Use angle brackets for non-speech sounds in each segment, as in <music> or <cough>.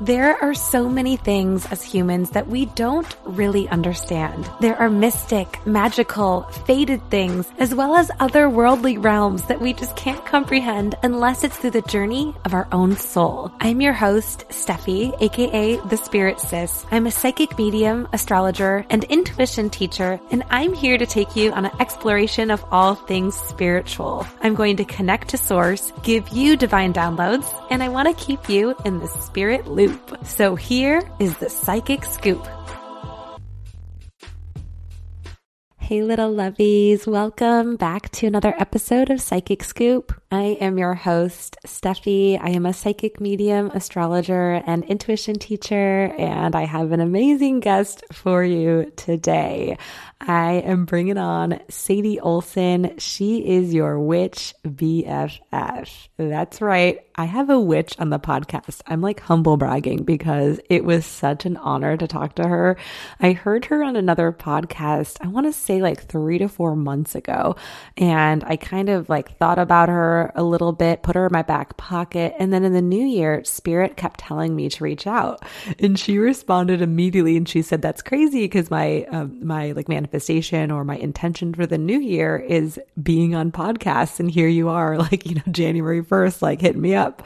There are so many things as humans that we don't really understand. There are mystic, magical, fated things, as well as otherworldly realms that we just can't comprehend unless it's through the journey of our own soul. I'm your host, Steffi, aka the Spirit Sis. I'm a psychic medium, astrologer, and intuition teacher, and I'm here to take you on an exploration of all things spiritual. I'm going to connect to source, give you divine downloads, and I want to keep you in the spirit loop loop. So here is the psychic scoop. Hey, little lovies. Welcome back to another episode of Psychic Scoop. I am your host, Steffi. I am a psychic medium, astrologer, and intuition teacher, and I have an amazing guest for you today. I am bringing on Sadie Olson. She is your witch BFF. That's right. I have a witch on the podcast. I'm like humble bragging because it was such an honor to talk to her. I heard her on another podcast, I want to say like three to four months ago. And I kind of like thought about her a little bit, put her in my back pocket. And then in the new year, Spirit kept telling me to reach out. And she responded immediately and she said, That's crazy because my, um, my like manifestation or my intention for the new year is being on podcasts. And here you are, <laughs> like, you know, January 1st, like hitting me up.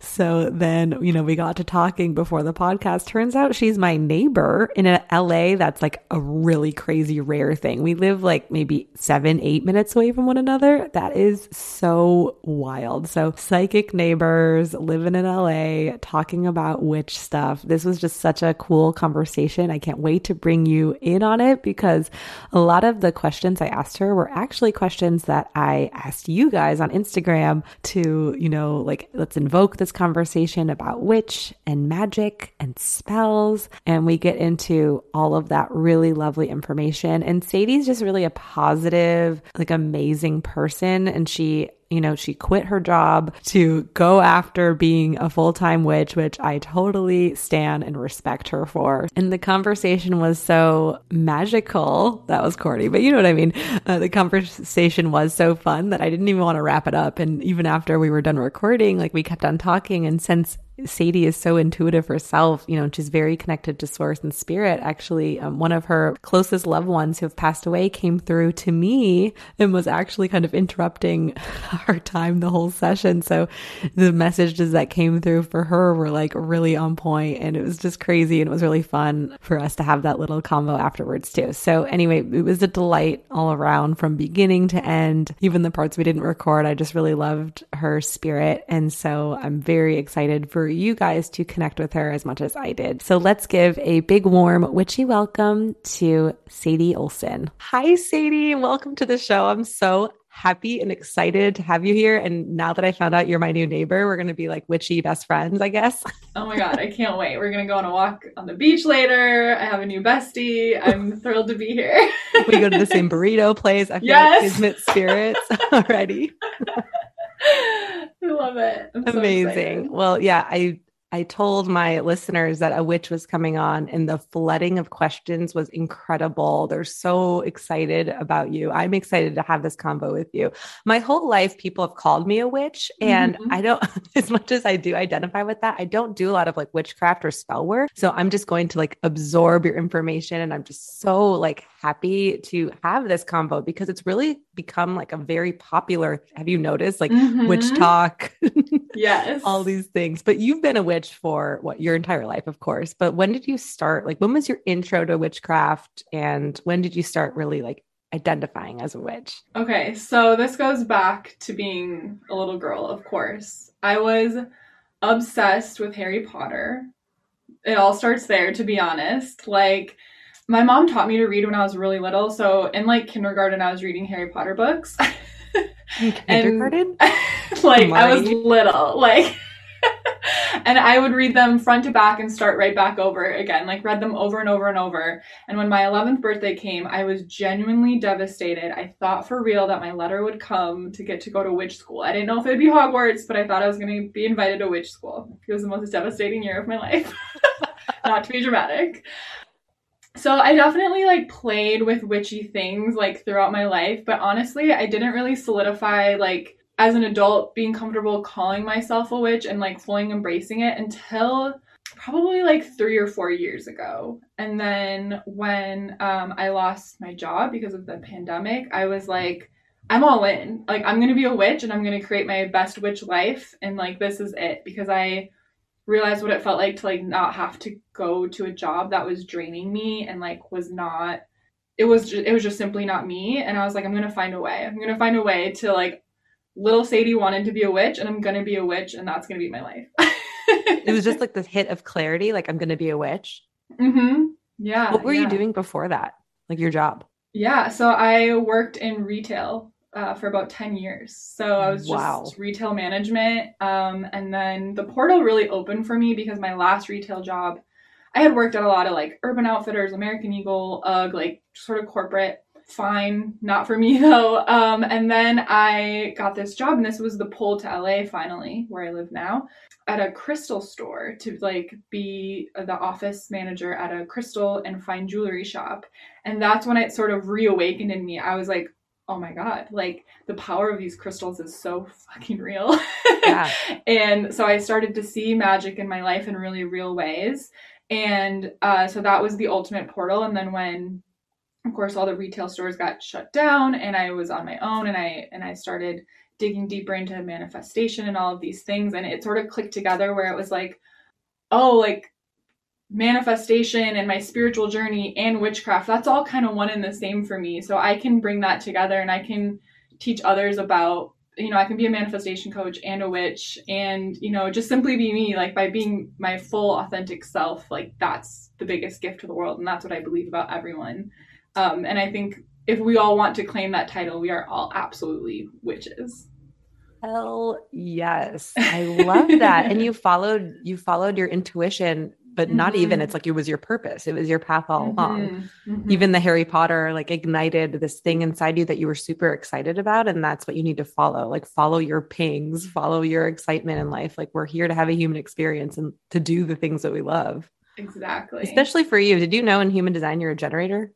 So then, you know, we got to talking before the podcast. Turns out she's my neighbor in LA. That's like a really crazy rare thing. We live like maybe seven, eight minutes away from one another. That is so wild. So psychic neighbors living in LA, talking about witch stuff. This was just such a cool conversation. I can't wait to bring you in on it because a lot of the questions I asked her were actually questions that I asked you guys on Instagram to, you know, like let's invoke this conversation about witch and magic and spells. And we get into all of that really lovely information. And Sadie's just really a positive, like amazing person. And she you know, she quit her job to go after being a full time witch, which I totally stand and respect her for. And the conversation was so magical. That was corny, but you know what I mean? Uh, the conversation was so fun that I didn't even want to wrap it up. And even after we were done recording, like we kept on talking. And since Sadie is so intuitive herself, you know, she's very connected to source and spirit. Actually, um, one of her closest loved ones who have passed away came through to me and was actually kind of interrupting <laughs> our time the whole session. So the messages that came through for her were like really on point and it was just crazy and it was really fun for us to have that little combo afterwards too. So anyway, it was a delight all around from beginning to end. Even the parts we didn't record, I just really loved her spirit. And so I'm very excited for you guys to connect with her as much as I did. So let's give a big warm witchy welcome to Sadie Olson. Hi, Sadie. Welcome to the show. I'm so happy and excited to have you here. And now that I found out you're my new neighbor, we're going to be like witchy best friends, I guess. <laughs> oh my God, I can't wait. We're going to go on a walk on the beach later. I have a new bestie. I'm <laughs> thrilled to be here. we go to the same <laughs> burrito place. I feel yes. like Kismet spirits already. <laughs> I love it. I'm Amazing. So well, yeah, I I told my listeners that a witch was coming on and the flooding of questions was incredible. They're so excited about you. I'm excited to have this combo with you. My whole life, people have called me a witch, and mm-hmm. I don't, <laughs> as much as I do identify with that, I don't do a lot of like witchcraft or spell work. So I'm just going to like absorb your information. And I'm just so like happy to have this combo because it's really become like a very popular, have you noticed like mm-hmm. witch talk? <laughs> yes. All these things. But you've been a witch for what your entire life, of course. But when did you start? Like, when was your intro to witchcraft? And when did you start really like identifying as a witch? Okay. So this goes back to being a little girl, of course. I was obsessed with Harry Potter. It all starts there, to be honest. Like, my mom taught me to read when I was really little. So in like kindergarten, I was reading Harry Potter books. <laughs> kindergarten? <laughs> like I was little, like, <laughs> and I would read them front to back and start right back over again. Like read them over and over and over. And when my 11th birthday came, I was genuinely devastated. I thought for real that my letter would come to get to go to witch school. I didn't know if it would be Hogwarts, but I thought I was going to be invited to witch school. It was the most devastating year of my life. Not to be dramatic. So I definitely like played with witchy things like throughout my life, but honestly, I didn't really solidify like as an adult being comfortable calling myself a witch and like fully embracing it until probably like three or four years ago. And then when um, I lost my job because of the pandemic, I was like, I'm all in. Like, I'm going to be a witch and I'm going to create my best witch life. And like, this is it because I realized what it felt like to like not have to go to a job that was draining me and like was not it was just, it was just simply not me. And i was like i'm gonna find a way. I'm gonna find a way to like little sadie wanted to be a witch and i'm gonna be a witch and that's gonna be my life. <laughs> It was just like this <laughs> hit of clarity like i'm gonna be a witch. Mm-hmm. Yeah what were yeah. you doing before that? Like your job? Yeah so i worked in retail uh, for about 10 years. So I was just Wow. retail management. Um, and then the portal really opened for me because my last retail job, I had worked at a lot of like Urban Outfitters, American Eagle, UGG, like sort of corporate. Fine, not for me <laughs> though. Um, and then I got this job, and this was the pull to LA finally, where I live now, at a crystal store to like be the office manager at a crystal and fine jewelry shop. And that's when it sort of reawakened in me. I was like, oh my god like the power of these crystals is so fucking real. Yeah. <laughs> and so i started to see magic in my life in really real ways. And uh, so that was the ultimate portal. And then when of course all the retail stores got shut down and i was on my own and i and i started digging deeper into manifestation and all of these things and it sort of clicked together where it was like oh like manifestation and my spiritual journey and witchcraft that's all kind of one and the same for me so i can bring that together and i can teach others about you know i can be a manifestation coach and a witch and you know just simply be me like by being my full authentic self like that's the biggest gift to the world and that's what i believe about everyone um, and i think if we all want to claim that title we are all absolutely witches Hell yes. I love that. and <laughs> you followed you followed your intuition, but not even Mhm. it's like it was your purpose. It was your path all along. Mhm, mhm. Even the Harry Potter like ignited this thing inside you that you were super excited about. And that's what you need to follow. Like follow your pings, follow your excitement in life. Like we're here to have a human experience and to do the things that we love. exactly Especially for you. Did you know in human design you're a generator?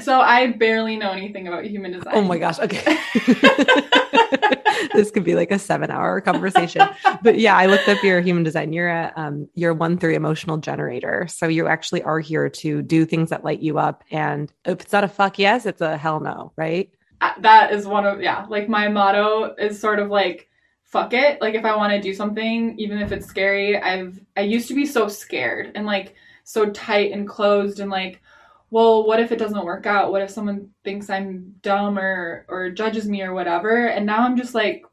so i barely know anything about human design Oh my gosh. Okay. <laughs> <laughs> <laughs> this could be like a seven hour conversation. But yeah, I looked up your human design. You're a um, you're one three emotional generator. So you actually are here to do things that light you up. And if it's not a fuck yes, it's a hell no, right? Uh, that is one of yeah like my motto is sort of like fuck it like if i want to do something even if it's scary i've i used to be so scared and like so tight and closed and like well what if it doesn't work out what if someone thinks i'm dumb or or judges me or whatever and now i'm just like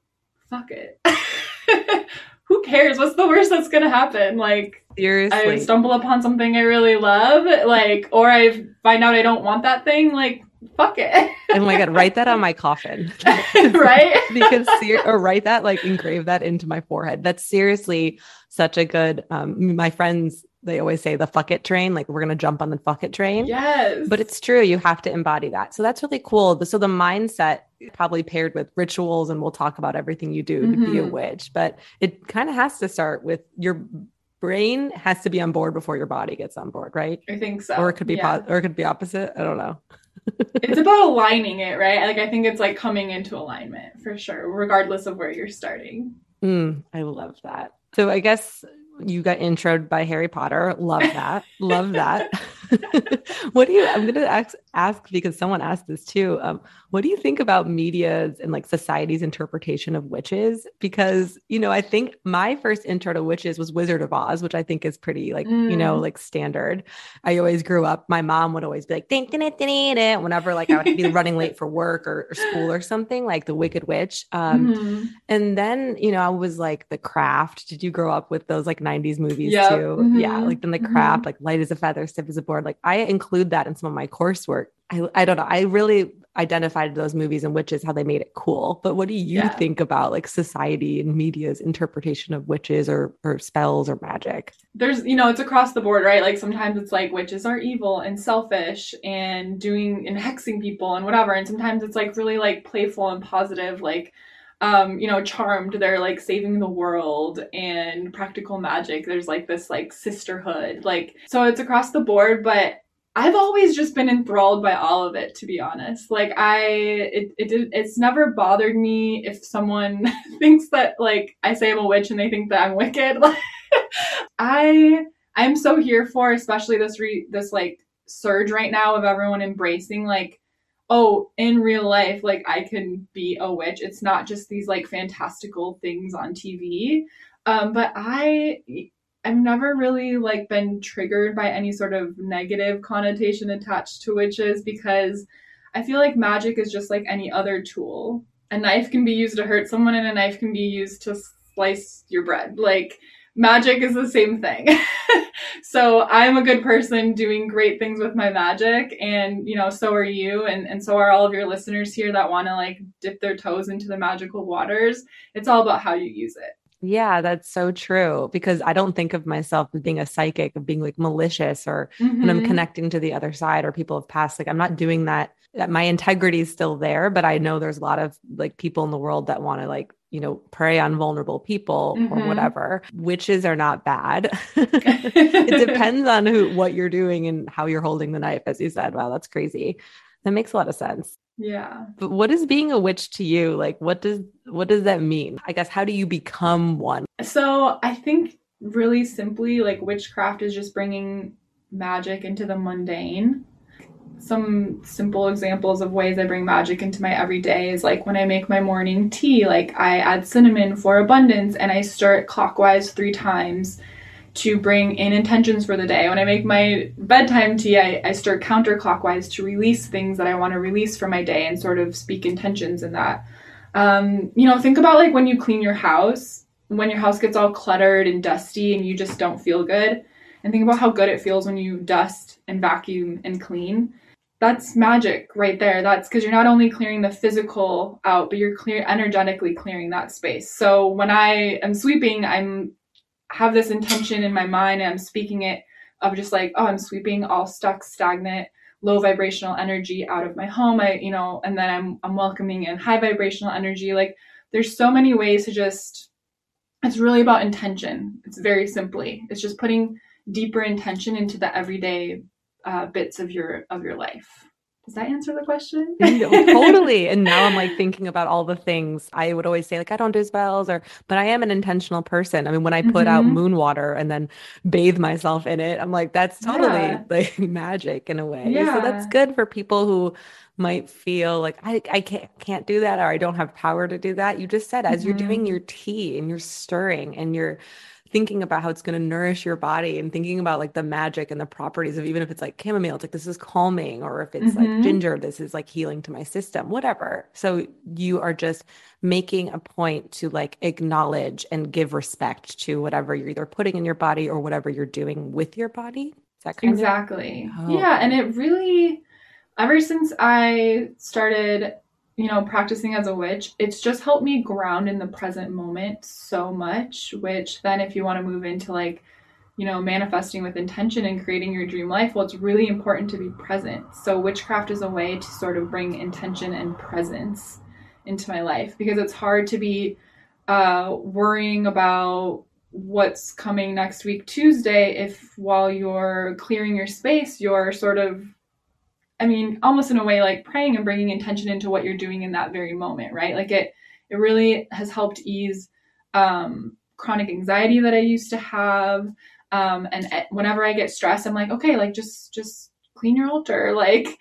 fuck it <laughs> who cares what's the worst that's gonna happen like Seriously. I stumble upon something I really love, like, or I find out I don't want that thing, like, fuck it. oh my god, write that on my coffin. <laughs> right? <laughs> because ser- or write that like engrave that into my forehead that's seriously such a good um my friends they always say the fuck it train like we're gonna jump on the fuck it train Yes. but it's true you have to embody that so that's really cool so the mindset probably paired with rituals and we'll talk about everything you do to be a Mhm. witch but it kind of has to start with your brain has to be on board before your body gets on board right I think so. or it could be Yeah. po- or it could be opposite i don't know <laughs> it's about aligning it, right? Like, I think it's like coming into alignment for sure, regardless of where you're starting. Mm, I love that. So I guess you got introed by Harry Potter. Love that. love that. <laughs> <laughs> what do you? I'm gonna ask, ask because someone asked this too. Um, what do you think about media's and like society's interpretation of witches? Because you know, I think my first intro to witches was Wizard of Oz, which I think is pretty like you know Mm. like standard. I always grew up. My mom would always be like, "Ding, ding, ding, ding, ding," whenever like I would be running late for work or, or school or something, like the Wicked Witch. Um, Mhm. and then, you know, I was like The Craft. Did you grow up with those like 90s movies Yep. too? Yeah, Mhm. like then The. Craft, like Light as a Feather, Stiff as a Board. Like I include that in some of my coursework. I, I don't know. I really identified those movies and witches, how they made it cool. But what do you Yeah. think about like society and media's interpretation of witches or, or spells or magic? There's, you know, it's across the board, right? Like sometimes it's like witches are evil and selfish and doing and hexing people and whatever. And sometimes it's like really like playful and positive, like um, you know, charmed, they're like saving the world and practical magic. There's like this like sisterhood. Like so it's across the board, but I've always just been enthralled by all of it, to be honest. Like I, it, it it's never bothered me if someone <laughs> thinks that like I say I'm a witch and they think that I'm wicked. Like, <laughs> I I'm so here for especially this re this like surge right now of everyone embracing like oh in real life like I can be a witch. It's not just these like fantastical things on TV. Um, but I I've never really like been triggered by any sort of negative connotation attached to witches because I feel like magic is just like any other tool. A knife can be used to hurt someone and a knife can be used to slice your bread. Like magic is the same thing. <laughs> so I'm a good person doing great things with my magic and you know so are you and and so are all of your listeners here that want to like dip their toes into the magical waters. It's all about how you use it. Yeah, that's so true because I don't think of myself as being a psychic, of being like malicious or mm-hmm. when I'm mm-hmm. connecting to the other side or people have passed. Like I'm not doing that. My integrity is still there, but I know there's a lot of like people in the world that want to like you know, prey on vulnerable people mm-hmm. or whatever. Witches are not bad. <laughs> it <laughs> depends on who what you're doing and how you're holding the knife, as you said. Wow, that's crazy. That makes a lot of sense. Yeah. But what is being a witch to you? Like what does what does that mean? I guess how do you become one? So, I think really simply like witchcraft is just bringing magic into the mundane some simple examples of ways I bring magic into my everyday is like when I make my morning tea, like I add cinnamon for abundance and I stir it clockwise three times to bring in intentions for the day. When I make my bedtime tea, I, I stir counterclockwise to release things that I want to release for my day and sort of speak intentions in that. Um, you know, think about like when you clean your house, when your house gets all cluttered and dusty and you just don't feel good. And think about how good it feels when you dust and vacuum and clean that's magic right there. That's because you're not only clearing the physical out, but you're clear energetically clearing that space. So when I am sweeping, I'm have this intention in my mind and I'm speaking it of just like, oh, I'm sweeping all stuck, stagnant, low vibrational energy out of my home. I, you know, and then I'm I'm welcoming in high vibrational energy. Like there's so many ways to just it's really about intention. It's very simply. It's just putting deeper intention into the everyday uh, bits of your of your life. Does that answer the question? <laughs> totally. <laughs> And now I'm like thinking about all the things I would always say, like, I don't do spells or, but I am an intentional person. I mean, when I put mm-hmm. out moon water and then bathe myself in it, I'm like, that's totally yeah. <laughs> like magic in a way. Yeah. So that's good for people who might feel like I, I can't can't do that or I don't have power to do that. You just said as mm-hmm. you're doing mm-hmm. your tea and you're stirring and you're thinking about how it's going to nourish your body and thinking about like the magic and the properties of even if it's like chamomile, it's like this is calming, or if it's mm-hmm. like ginger, this is like healing to my system, whatever. So you are just making a point to like acknowledge and give respect to whatever you're either putting in your body or whatever you're doing with your body. Is that kind exactly? Of- oh. Yeah. And it really, ever since I started you know, practicing as a witch, it's just helped me ground in the present moment so much. Which then, if you want to move into like, you know, manifesting with intention and creating your dream life, well, it's really important to be present. So, witchcraft is a way to sort of bring intention and presence into my life because it's hard to be uh, worrying about what's coming next week, Tuesday, if while you're clearing your space, you're sort of I mean, almost in a way like praying and bringing intention into what you're doing in that very moment, right? Like it, it really has helped ease um, chronic anxiety that I used to have. Um, and whenever I get stressed, I'm like, okay, like just, just clean your altar, <laughs> like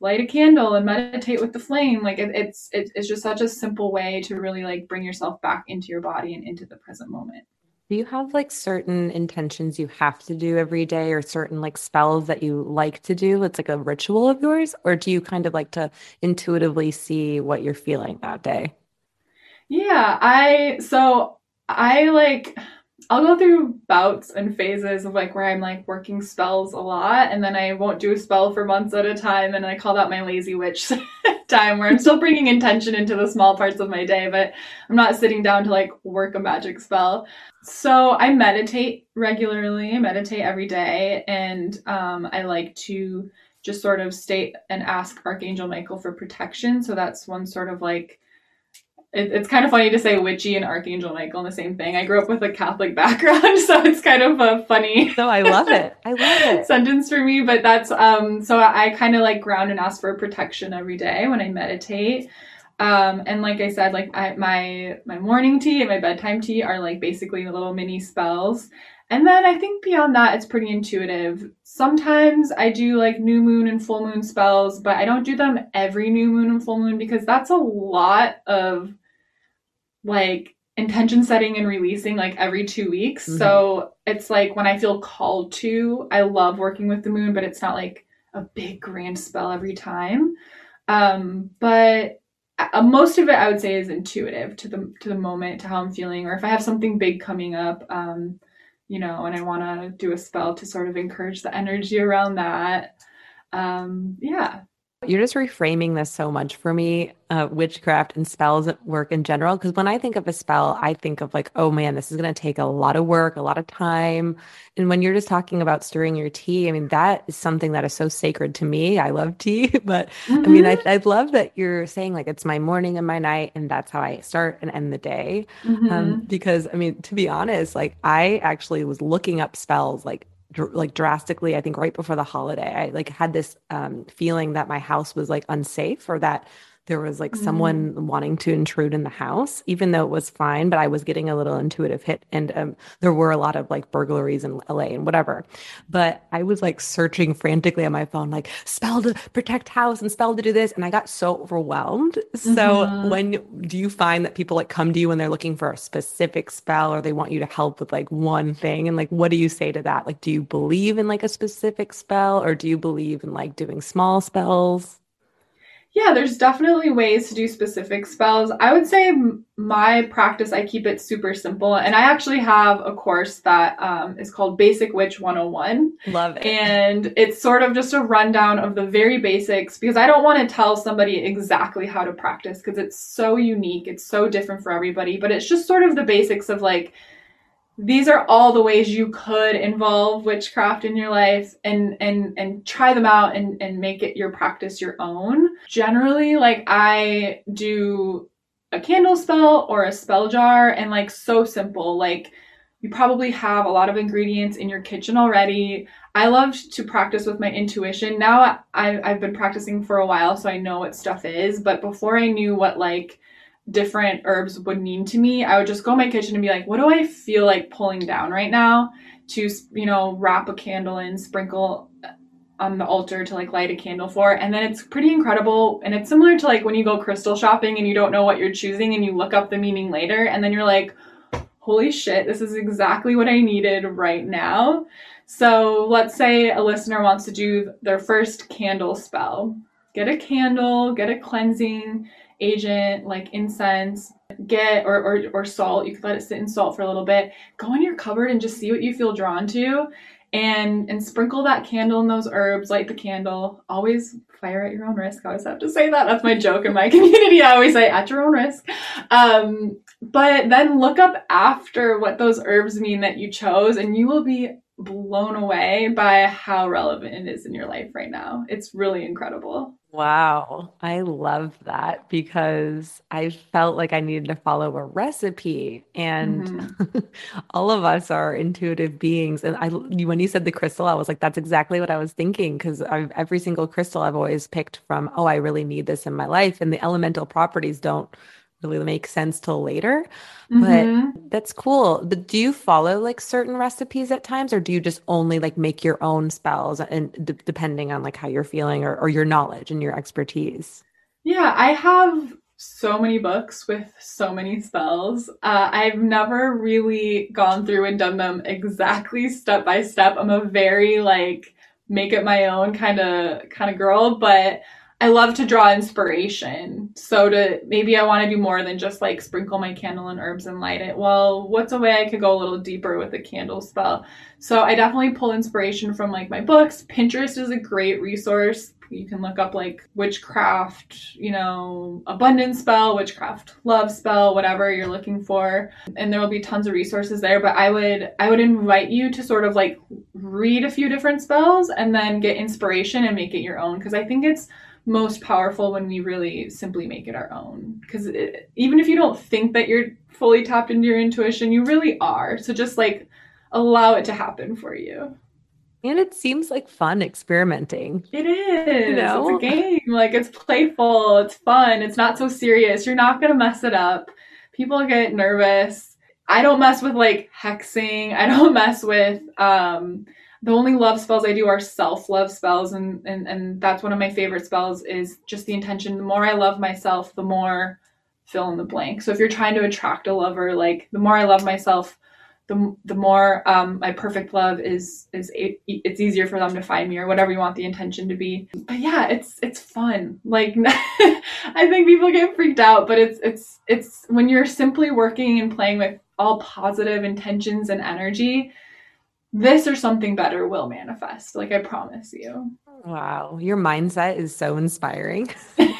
light a candle and meditate with the flame. Like it, it's, it, it's just such a simple way to really like bring yourself back into your body and into the present moment. Do you have like certain intentions you have to do every day or certain like spells that you like to do? It's like a ritual of yours? Or do you kind of like to intuitively see what you're feeling that day? Yeah, I, so I like, I'll go through bouts and phases of like where I'm like working spells a lot and then I won't do a spell for months at a time and I call that my lazy witch <laughs> time where I'm still bringing intention into the small parts of my day but I'm not sitting down to like work a magic spell. So I meditate regularly, I meditate every day and um, I like to just sort of state and ask Archangel Michael for protection. So that's one sort of like it, it's kind of funny to say witchy and Archangel Michael in the same thing. I grew up with a Catholic <laughs> background, so it's kind of a funny. So I love it. I love it. <laughs> sentence for me, but that's um. So I, I kind of like ground and ask for protection every day when I meditate. Um, and like I said, like I, my my morning tea and my bedtime tea are like basically little mini spells. And then I think beyond that, it's pretty intuitive. Sometimes I do like new moon and full moon spells, but I don't do them every new moon and full moon because that's a lot of like intention setting and releasing like every two weeks. Mm-hmm. So it's like when I feel called to, I love working with the moon, but it's not like a big grand spell every time. Um, but uh, most of it I would say is intuitive to the to the moment, to how I'm feeling, or if I have something big coming up, um, you know, and I want to do a spell to sort of encourage the energy around that. Um, yeah, you're just reframing this so much for me, uh, witchcraft and spells at work in general. Because when I think of a spell, I think of like, oh man, this is going to take a lot of work, a lot of time. And when you're just talking about stirring your tea, I mean, that is something that is so sacred to me. I love tea, <laughs> but mm-hmm. I mean, I, mm-hmm. I love that you're saying like it's my morning and my night, and that's how I start and end the day. Um, mm-hmm. Um, because I mean, to be honest, like I actually was looking up spells like dr- like drastically i think right before the holiday i like had this um, feeling that my house was like unsafe or that there was like mm. someone wanting to intrude in the house, even though it was fine, but I was getting a little intuitive hit. And um, there were a lot of like burglaries in LA and whatever. But I was like searching frantically on my phone, like spell to protect house and spell to do this. And I got so overwhelmed. So mm-hmm. when do you find that people like come to you when they're looking for a specific spell or they want you to help with like one thing? And like, what do you say to that? Like, do you believe in like a specific spell or do you believe in like doing small spells? Yeah, there's definitely ways to do specific spells. I would say my practice, I keep it super simple. And I actually have a course that um, is called Basic Witch 101. Love it. And it's sort of just a rundown of the very basics because I don't want to tell somebody exactly how to practice because it's so unique. It's so different for everybody. But it's just sort of the basics of like, these are all the ways you could involve witchcraft in your life and and and try them out and and make it your practice your own. Generally like i do a candle spell or a spell jar and like so simple. Like you probably have a lot of ingredients in your kitchen already. I love to practice with my intuition. Now I, i've been practicing for a while so i know what stuff is but before i knew what like different herbs would mean to me, I would just go in my kitchen and be like, what do I feel like pulling down right now to, you know, wrap a candle in, sprinkle on the altar to like light a candle for. And then it's pretty incredible. And it's similar to like when you go crystal shopping and you don't know what you're choosing and you look up the meaning later and then you're like, holy shit, this is exactly what I needed right now. So let's say a listener wants to do their first candle spell. Get a candle, get a cleansing agent like incense get or, or or salt. You could let it sit in salt for a little bit. Go in your cupboard and just see what you feel drawn to and and sprinkle that candle in those herbs light the candle. Always fire at your own risk. I always have to say that. That's my joke in my <laughs> community. I always say at your own risk. Um, but then look up after what those herbs mean that you chose and you will be blown away by how relevant it is in your life right now. It's really incredible Wow, I love that because I felt like I needed to follow a recipe, and mm-hmm. <laughs> all of us are intuitive beings. And I, when you said the crystal, I was like, that's exactly what I was thinking because every single crystal I've always picked from, oh, I really need this in my life, and the elemental properties don't really make sense till later. Mm-hmm. But that's cool. But do you follow like certain recipes at times or do you just only like make your own spells and d- depending on like how you're feeling or, or your knowledge and your expertise? Yeah, I have so many books with so many spells. Uh, I've never really gone through and done them exactly step by step. I'm a very like make it my own kind of kind of girl, but I love to draw inspiration. So to maybe I want to do more than just like sprinkle my candle in herbs and light it. Well, what's a way I could go a little deeper with a candle spell? So I definitely pull inspiration from like my books. Pinterest is a great resource. You can look up like witchcraft, you know, abundance spell, witchcraft love spell, whatever you're looking for. And there will be tons of resources there, but I would I would invite you to sort of like read a few different spells and then get inspiration and make it your own because I think it's most powerful when we really simply make it our own. Because even if you don't think that you're fully tapped into your intuition, you really are. So just like allow it to happen for you. And it seems like fun experimenting. It is. You know? It's a game. Like it's playful, it's fun, it's not so serious. You're not going to mess it up. People get nervous I don't mess with like hexing. I don't <laughs> mess with um the only love spells I do are self love spells and, and and that's one of my favorite spells is just the intention. The more I love myself, the more fill in the blank. So if you're trying to attract a lover, like the more I love myself, the, the more um, my perfect love is is it, it's easier for them to find me or whatever you want the intention to be. But yeah, it's it's fun. Like <laughs> I think people get freaked out, but it's it's it's when you're simply working and playing with all positive intentions and energy, this or something better will manifest. Like I promise you. Wow, your mindset is so inspiring. <laughs> and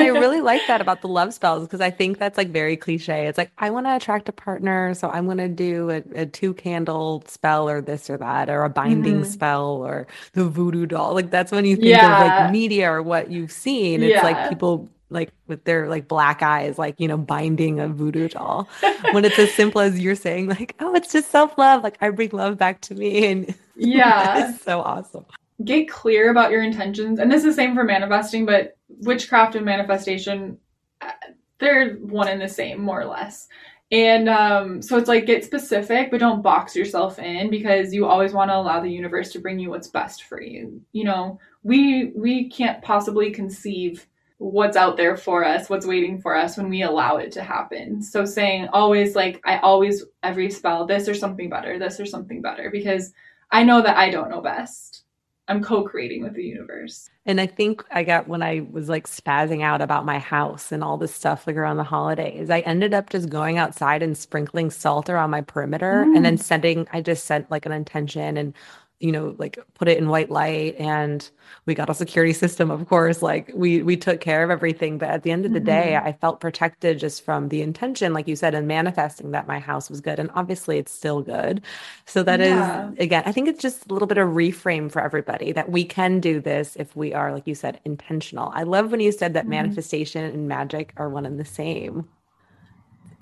I really like that about the love spells because I think that's like very cliche. It's like, I want to attract a partner, so I'm going to do a, a, two candle spell or this or that, or a binding mm-hmm. spell or the voodoo doll. Like, that's when you think yeah. of like media or what you've seen. It's yeah. like people like with their like black eyes, like, you know, binding a voodoo doll. when it's as simple as you're saying, like, oh, it's just self love. Like, I bring love back to me. And <laughs> yeah, it's so awesome get clear about your intentions. And this is the same for manifesting, but witchcraft and manifestation, uh, they're one and the same, more or less. And um, so it's like get specific, but don't box yourself in because you always want to allow the universe to bring you what's best for you. You know, we we can't possibly conceive what's out there for us, what's waiting for us when we allow it to happen. So saying always like I always every spell this or something better, this or something better because I know that I don't know best. I'm co-creating with the universe. And I think I got when I was like spazzing out about my house and all this stuff like around the holidays, I ended up just going outside and sprinkling salt around my perimeter mm. and then mm. sending I just sent like an intention and you know like put it in white light and we got a security system of course like we we took care of everything but at the end of the mm-hmm. day i felt protected just from the intention like you said and manifesting that my house was good and obviously it's still good so that yeah. is again i think it's just a little bit of reframe for everybody that we can do this if we are like you said intentional i love when you said that mm-hmm. manifestation and magic are one and the same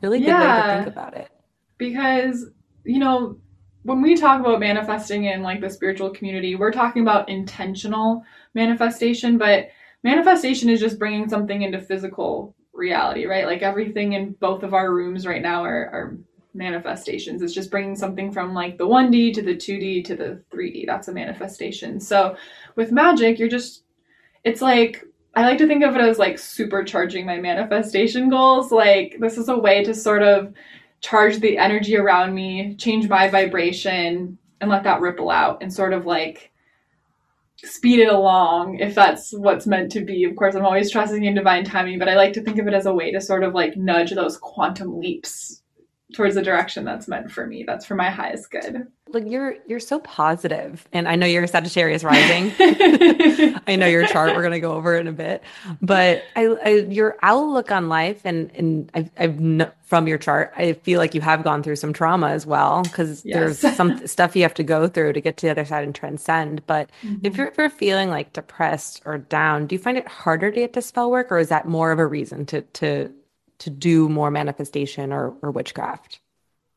really good yeah. way to think about it because you know when we talk about manifesting in like the spiritual community, we're talking about intentional manifestation, but manifestation is just bringing something into physical reality, right? Like everything in both of our rooms right now are, are manifestations. It's just bringing something from like the 1D to the 2D to the 3D. That's a manifestation. So with magic, you're just, it's like, I like to think of it as like supercharging my manifestation goals. Like, this is a way to sort of charge the energy around me, change my vibration, and let that ripple out and sort of like speed it along if that's what's meant to be. Of course, I'm always trusting in divine timing, but I like to think of it as a way to sort of like nudge those quantum leaps towards the direction that's meant for me. That's for my highest good. Like you're you're so positive, and I know you're Sagittarius rising. <laughs> I know your chart. We're gonna go over it in a bit, but I, I your outlook on life, and and I've, I've from your chart, I feel like you have gone through some trauma as well because yes. there's some stuff you have to go through to get to the other side and transcend. But mm-hmm. if you're ever feeling like depressed or down, do you find it harder to get to spell work, or is that more of a reason to to to do more manifestation or, or witchcraft?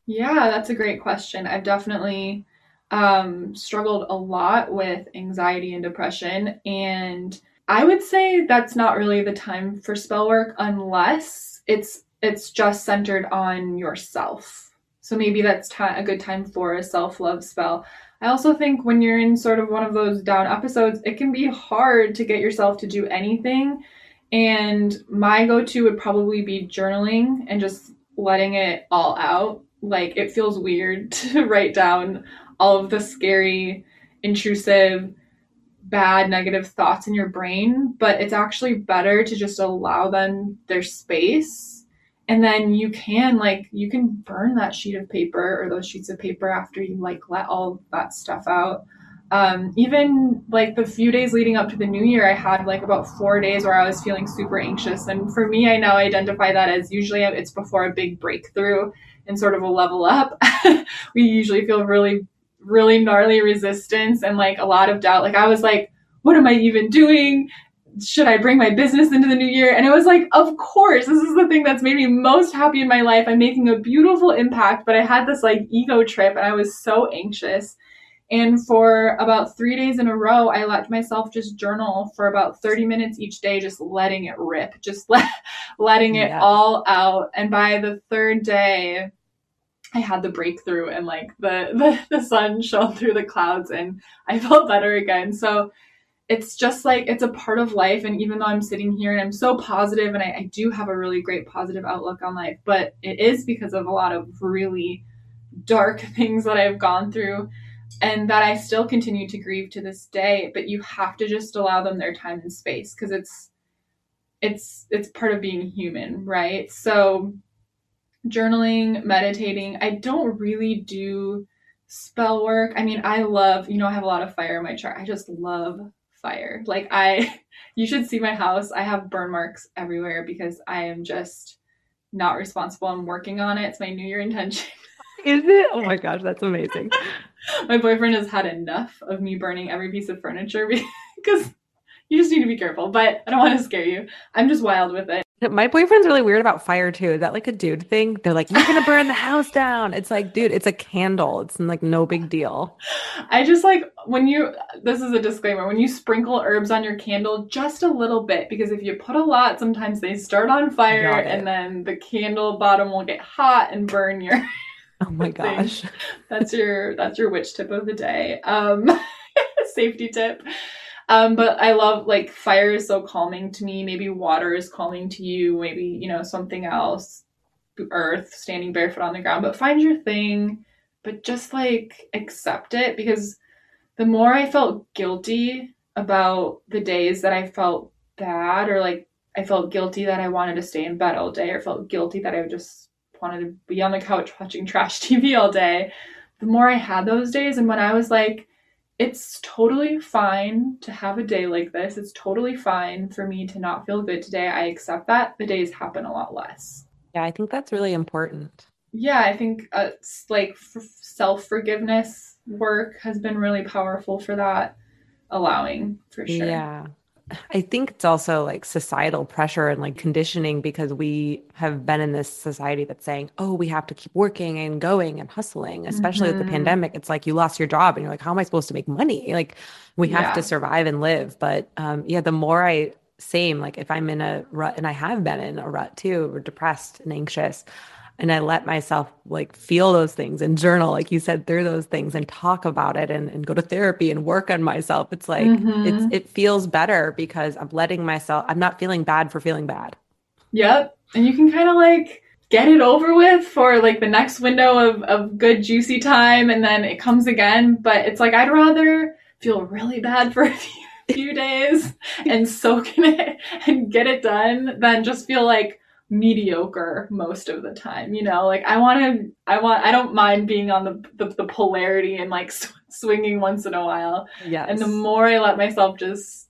Yeah, that's a great question. I've definitely um, struggled a lot with anxiety and depression. And I would say that's not really the time for spell work unless it's it's just centered on yourself. So maybe that's t- a good time for a self-love spell. I also think when you're in sort of one of those down episodes, it can be hard to get yourself to do anything and my go to would probably be journaling and just letting it all out. Like, it feels weird <laughs> to write down all of the scary, intrusive, bad, negative thoughts in your brain, but it's actually better to just allow them their space. And then you can, like, you can burn that sheet of paper or those sheets of paper after you, like, let all that stuff out um, even like the few days leading up to the new year, I had like about four days where I was feeling super anxious. And for me, I now identify that as usually it's before a big breakthrough and sort of a level up. <laughs> we usually feel really, really gnarly resistance and like a lot of doubt. Like I was like, what am I even doing? Should I bring my business into the new year? And it was like, of course, this is the thing that's made me most happy in my life. I'm making a beautiful impact, but I had this like ego trip and I was so anxious. And for about three days in a row, I let myself just journal for about 30 minutes each day, just letting it rip, just <laughs> let, letting it all out. And by the third day, I had the breakthrough and like the, <laughs> the the sun shone through the clouds and I felt better again. So it's just like it's a part of life. And even though I'm sitting here and I'm so positive and I, I do have a really great positive outlook on life, but it is because of a lot of really dark <laughs> things that I've gone through and that I still continue to grieve to this day. But you have to just allow them their time and space because it's it's it's part of being human, right? So journaling, meditating. I don't really do spell work. I mean, I love, you know, I have a lot of fire in my chart. I just love fire. Like I <laughs> you should see my house. I have burn marks everywhere because I am just not responsible. I'm working on it. It's my new year intention. Is it? Oh my gosh, that's amazing. <laughs> <laughs> my boyfriend has had enough of me burning every piece of furniture <laughs> because you just need to be careful. But I don't want to scare you. I'm just wild with it. My boyfriend's really weird about fire too. Is that like a dude thing? They're like, you're gonna burn the <laughs> house down. It's like, dude, it's a candle. It's like no big deal. I just like when you this is a disclaimer, when you sprinkle herbs on your candle, just a little bit, because if you put a lot, sometimes they start on fire and then the candle bottom will get hot and burn your <laughs> Oh my gosh. that's your that's your witch tip of the day. Um <laughs> safety tip. Um, but I love like fire is so calming to me. Maybe water is calming to you. Maybe you know something else. Earth, standing barefoot on the ground. But find your thing. But just like accept it because the more I felt guilty about the days that I felt bad or like I felt guilty that I wanted to stay in bed all day or felt guilty that I just wanted to be on the couch watching trash <laughs> TV all day. The more I had those days, and when I was like, it's totally fine to have a day like this. It's totally fine for me to not feel good today. I accept that. The days happen a lot less. Yeah, I think that's really important. Yeah, I think uh, like f- self forgiveness work has been really powerful for that, allowing for sure. Yeah. I think it's also like societal pressure and like conditioning because we have been in this society that's saying, oh, we have to keep working and going and hustling, especially mm-hmm. with the mm-hmm. pandemic. It's like you lost your job and you're like, how am I supposed to make money? Like we have yeah. to survive and live. But um, yeah, the more I, same, like if I'm in a rut and I have been in a rut too, or depressed and anxious, and I let myself like feel those things and journal, like you said, through those things and talk about it and, and go to therapy and work on myself. It's like mm-hmm. it's it feels better because I'm letting myself I'm not feeling bad for feeling bad. Yep. And you can kind of like get it over with for like the next window of, of good juicy time and then it comes again. But it's like I'd rather feel really bad for <laughs> a few, few days and soak in it and get it done than just feel like mediocre most of the time you know? Like i want to i want i don't mind being on the the, the polarity and like <laughs> sw- swinging once in a while. Yeah and the more i let myself just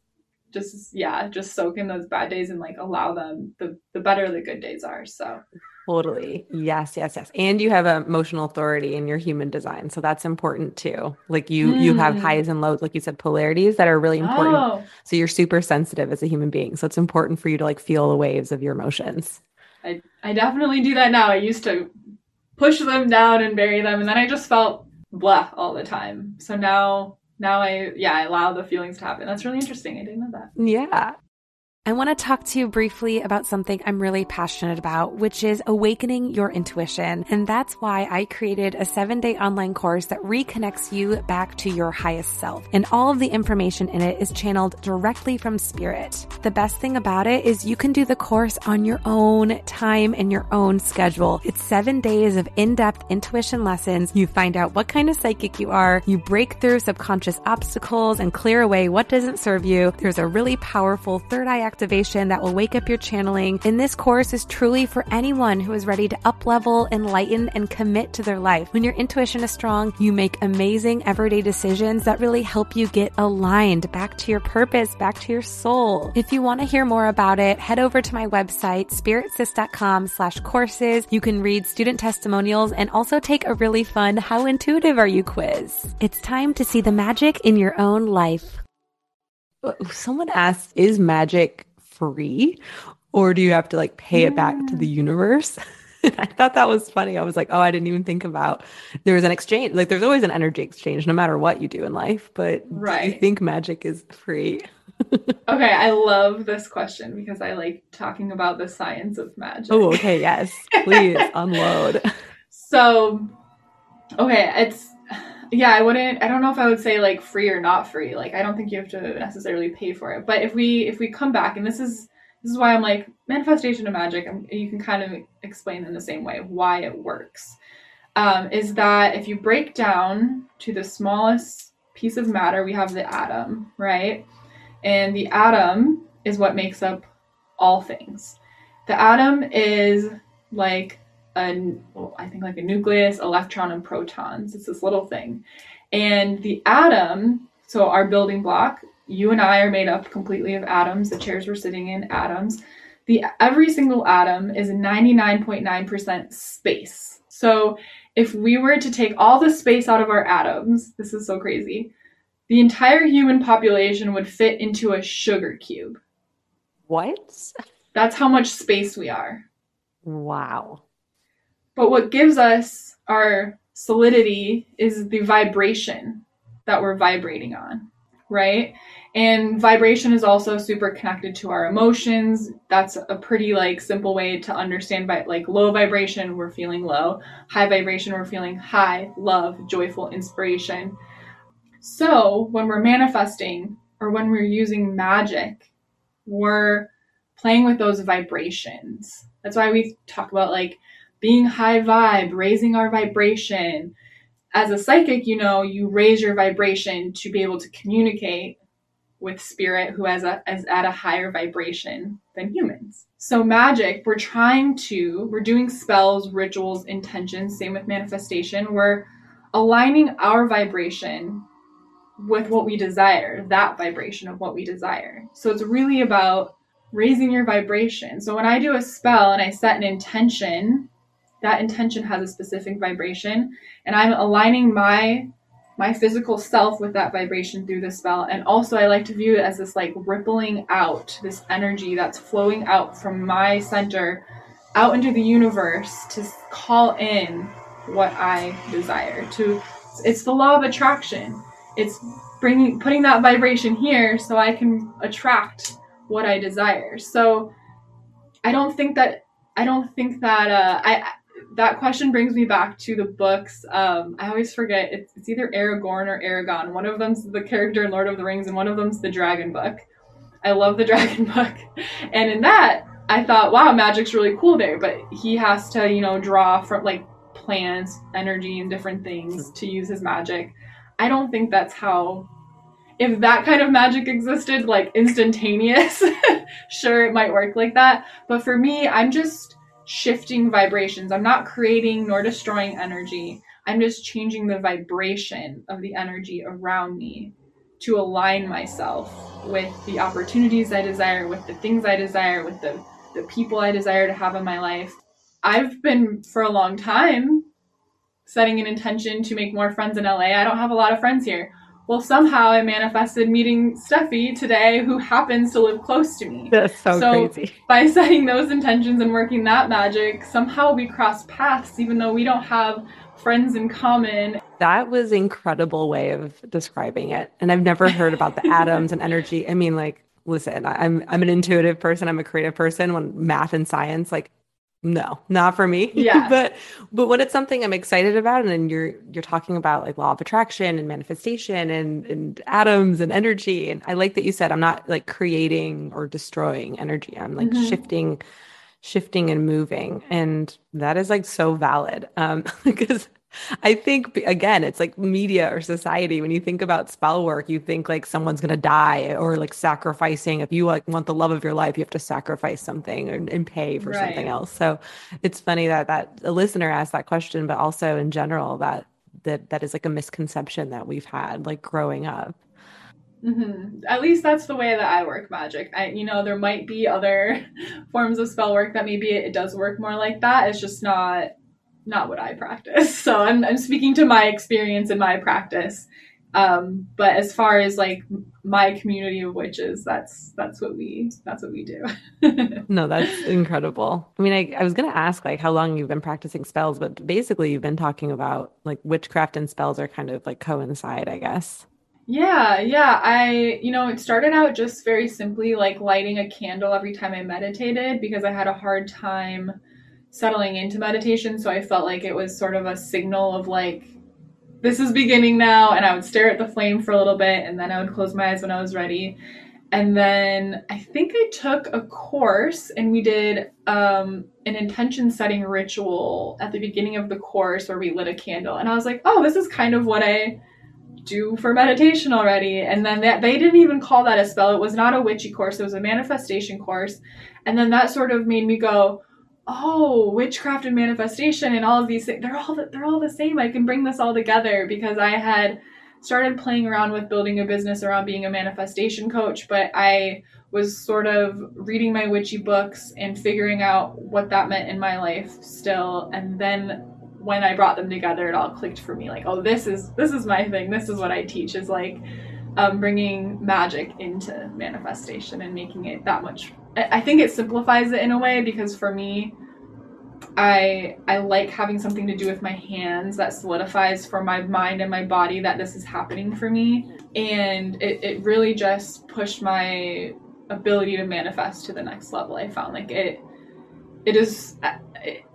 just yeah just soak in those bad days and like allow them the the better the good days are so. Totally. Yes yes yes. And you have emotional authority in your human design so that's important too. Like you mm. you have mm. highs and lows like you said polarities that are really important. Oh. so you're super sensitive as a human being so it's important for you to like feel the waves of your emotions I, I definitely do that now. I used to push them down and bury them, and then I just felt blah all the time. So now, now I, yeah, I allow the feelings to happen. That's really interesting. I didn't know that. Yeah. I want to talk to you briefly about something I'm really passionate about, which is awakening your intuition. And that's why I created a seven day online course that reconnects you back to your highest self. And all of the information in it is channeled directly from spirit. The best thing about it is you can do the course on your own time and your own schedule. It's seven days of in depth intuition lessons. You find out what kind of psychic you are. You break through subconscious obstacles and clear away what doesn't serve you. There's a really powerful third eye that will wake up your channeling. And this course is truly for anyone who is ready to uplevel, enlighten, and commit to their life. When your intuition is strong, you make amazing everyday decisions that really help you get aligned back to your purpose, back to your soul. If you want to hear more about it, head over to my website, spiritsis.com slash courses. You can read student testimonials and also take a really fun How Intuitive Are You quiz. It's time to see the magic in your own life. Someone asked, is magic free or do you have to like pay it back to the mm. universe? <laughs> I thought that was funny. I was like, oh, I didn't even think about there was an exchange. Like there's always an energy exchange no matter what you do in life, but right. do you think magic is free? <laughs> okay, I love this question because I like talking about the science of magic. Oh, okay, yes. Please unload. <laughs> So, okay, it's yeah, I wouldn't I don't know if I would say like free or not free. Like I don't think you have to necessarily pay for it. But if we if we come back and this is this is why I'm like manifestation of magic, you can kind of explain in the same way why it works. Um, is that if you break down to the smallest piece of matter, we have the atom, right? And the atom is what makes up all things. The atom is like a, well, I think like a nucleus, electron, and protons. It's this little thing. And the atom, so our building block, you and I are made up completely of atoms. The chairs we're sitting in, atoms. The every single atom is 99.9% space. So if we were to take all the space out of our atoms, this is so crazy. The entire human population would fit into a sugar cube. What? That's how much space we are. Wow. But what gives us our solidity is the vibration that we're vibrating on, right? And vibration is also super connected to our emotions. That's a pretty like simple way to understand by like low vibration, we're feeling low. High vibration, we're feeling high, love, joyful, inspiration. So when we're manifesting or when we're using magic, we're playing with those vibrations. That's why we talk about like being high vibe, raising our vibration. As a psychic, you know, you raise your vibration to be able to communicate with spirit who has a, is at a higher vibration than humans. So magic, we're trying to, we're doing spells, rituals, intentions, same with manifestation. We're aligning our vibration with what we desire, that vibration of what we desire. So it's really about raising your vibration. So when I do a spell and I set an intention, that intention has a specific vibration and I'm aligning my my physical self with that vibration through the spell. And also, I like to view it as this like rippling out, this energy that's flowing out from my center out into the universe to call in what I desire. To it's the law of attraction. It's bringing putting that vibration here so I can attract what I desire. So I don't think that I don't think that uh, I that question brings me back to the books. Um, I always forget it's, it's either Aragorn or Eragon. One of them's the character in Lord of the Rings, and one of them's the Dragon Book. I love the <laughs> Dragon Book, and in that I thought, wow, magic's really cool there. But he has to, you know, draw from like plants, energy, and different things to use his magic. I don't think that's how. If that kind of magic existed, like instantaneous, <laughs> sure, it might work like that. But for me, I'm just shifting vibrations. I'm not creating nor destroying energy. I'm just changing the vibration of the energy around me to align myself with the opportunities I desire, with the things I desire, with the, the people I desire to have in my life. I've been for a long time setting an intention to make more friends in LA. I don't have a lot of friends here. Well, somehow I manifested meeting Steffi today, who happens to live close to me. <laughs> That's so, so crazy. By <laughs> setting those intentions and working that magic, somehow we cross paths, even though we don't have friends in common. That was incredible way of describing it. And I've never heard about the atoms and energy. I mean, like, listen, I'm I'm an intuitive person. I'm a creative person. When math and science, like no, not for me. <laughs> Yeah. but but when it's something I'm excited about and then you're you're talking about like law of attraction and manifestation and and atoms and energy and I like that you said I'm not like creating or destroying energy. I'm like mm-hmm. shifting shifting and moving and that is like so valid um <laughs> because I think again, it's like media or society. When you think about spell work, you think like someone's gonna die or like sacrificing. If you like want the love of your life, you have to sacrifice something and, and pay for right. something else. So it's funny that that a listener asked that question, but also in general that that that is like a misconception that we've had like growing up. Mm-hmm. At least that's the way that I work magic. I, you know, there might be other <laughs> forms of spell work that maybe it does work more like that. It's just not not what I practice. <laughs> So I'm, I'm speaking to my experience and my practice. Um, but as far as like my community of witches, that's that's what we that's what we do. <laughs> no, that's incredible. I mean, I, I was gonna ask like how long you've been practicing spells, but basically you've been talking about like witchcraft and spells are kind of like coincide, I guess. Yeah, yeah. I, you know, it started out just very simply like lighting a candle every time I meditated because I had a hard time settling into meditation. So I felt like it was sort of a signal of like, this is beginning now. And I would stare at the flame for a little bit and then I would close my eyes when I was ready. And then I think I took a course and we did um, an intention setting ritual at the beginning of the course where we lit a candle. And I was like, oh, this is kind of what I do for meditation already. And then that, they didn't even call that a spell. It was not a witchy course, it was a manifestation course. And then that sort of made me go, oh, witchcraft and manifestation and all of these things, they're all, they're all the same. I can bring this all together because I had started playing around with building a business around being a manifestation coach, but I was sort of reading my witchy books and figuring out what that meant in my life still. And then when I brought them together, it all clicked for me. Like, oh, this is this is my thing. This is what I teach. Is like um, bringing magic into manifestation and making it that much. I think it simplifies it in a way because for me, I I like having something to do with my hands that solidifies for my mind and my body that this is happening for me. And it, it really just pushed my ability to manifest to the next level. I found like it it is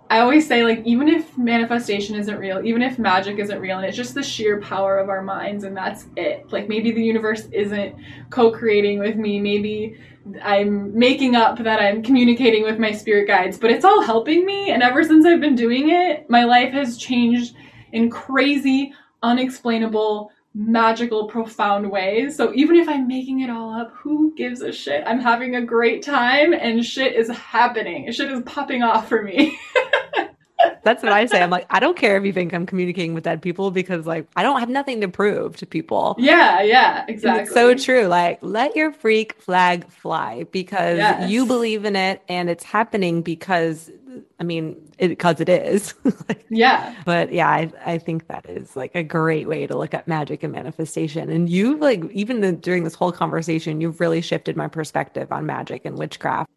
I always say like even if manifestation isn't real, even if magic isn't real, and it's just the sheer power of our minds and that's it. Like maybe the universe isn't co-creating with me, maybe I'm making up that I'm communicating with my spirit guides, but it's all helping me and ever since I've been doing it, my life has changed in crazy, unexplainable magical, profound ways. So even if I'm making it all up, who gives a shit? I'm having a great time and shit is happening. Shit is popping off for me. <laughs> That's what I say. I'm like, I don't care if you think I'm communicating with dead people because like I don't have nothing to prove to people. Yeah, yeah, exactly. it's so true. Like, let your freak flag fly because yes. you believe in it and it's happening because I mean, because it, it is. <laughs> yeah. But yeah, I, I think that is like a great way to look at magic and manifestation. And you've, like, even the, during this whole conversation, you've really shifted my perspective on magic and witchcraft.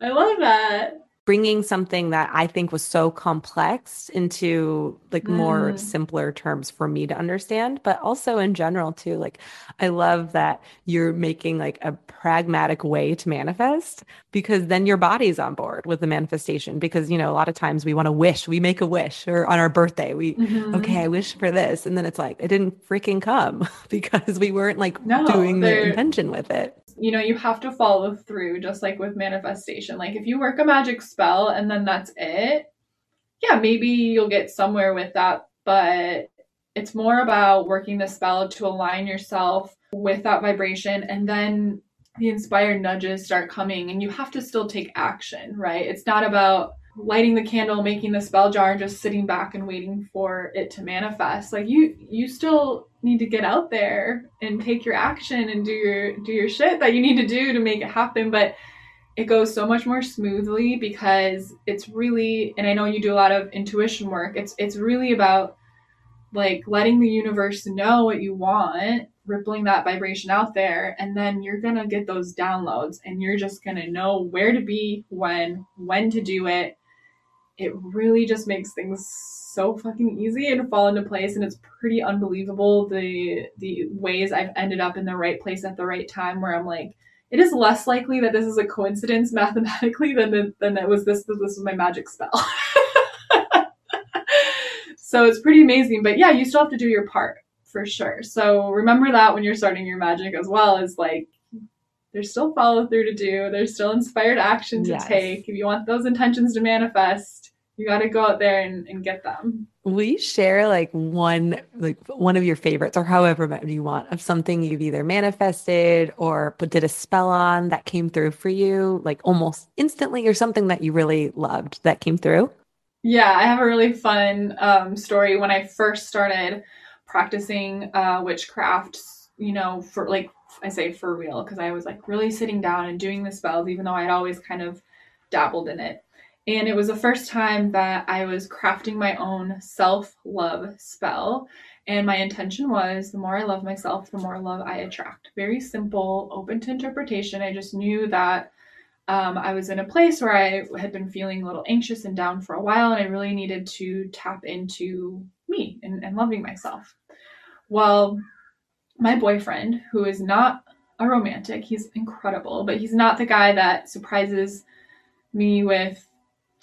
I love that bringing something that I think was so complex into like mm. more simpler terms for me to understand, but also in general too. Like I love that you're making like a pragmatic way to manifest because then your body's on board with the manifestation because you know a lot of times we want to wish, we make a wish or on our birthday we mm-hmm. okay, I wish for this and then it's like it didn't freaking come <laughs> because we weren't like no, doing the intention with it you know, you have to follow through just like with manifestation. Like if you work a magic spell and then that's it, yeah, maybe you'll get somewhere with that, but it's more about working the spell to align yourself with that vibration and then the inspired nudges start coming and you have to still take action, right? It's not about lighting the candle, making the spell jar and just sitting back and waiting for it to manifest. Like you you still need to get out there and take your action and do your do your shit that you need to do to make it happen but it goes so much more smoothly because it's really and I know you do a lot of intuition work it's it's really about like letting the universe know what you want rippling that vibration out there and then you're going to get those downloads and you're just going to know where to be when when to do it it really just makes things so fucking easy and fall into place and it's pretty unbelievable the the ways I've ended up in the right place at the right time where I'm like it is less likely that this is a coincidence <laughs> mathematically than the, than that was this this was my magic spell. <laughs> so it's pretty amazing, but yeah, you still have to do your part for sure. So remember that when you're starting your magic as well is like there's still follow through to do. There's still inspired action to yes. take. If you want those intentions to manifest, you got to go out there and, and get them. We share like one like one of your favorites or however many you want of something you've either manifested or put did a spell on that came through for you like almost instantly or something that you really loved that came through? Yeah, I have a really fun um, story when I first started practicing uh, witchcraft, you know, for like I say for real because I was like really sitting down and doing the spells even though I'd always kind of dabbled in it. And it was the first time that I was crafting my own self love spell. And my intention was the more I love myself, the more love I attract. Very simple, open to interpretation. I just knew that um, I was in a place where I had been feeling a little anxious and down for a while, and I really needed to tap into me and, and loving myself. Well, my boyfriend, who is not a romantic, he's incredible, but he's not the guy that surprises me with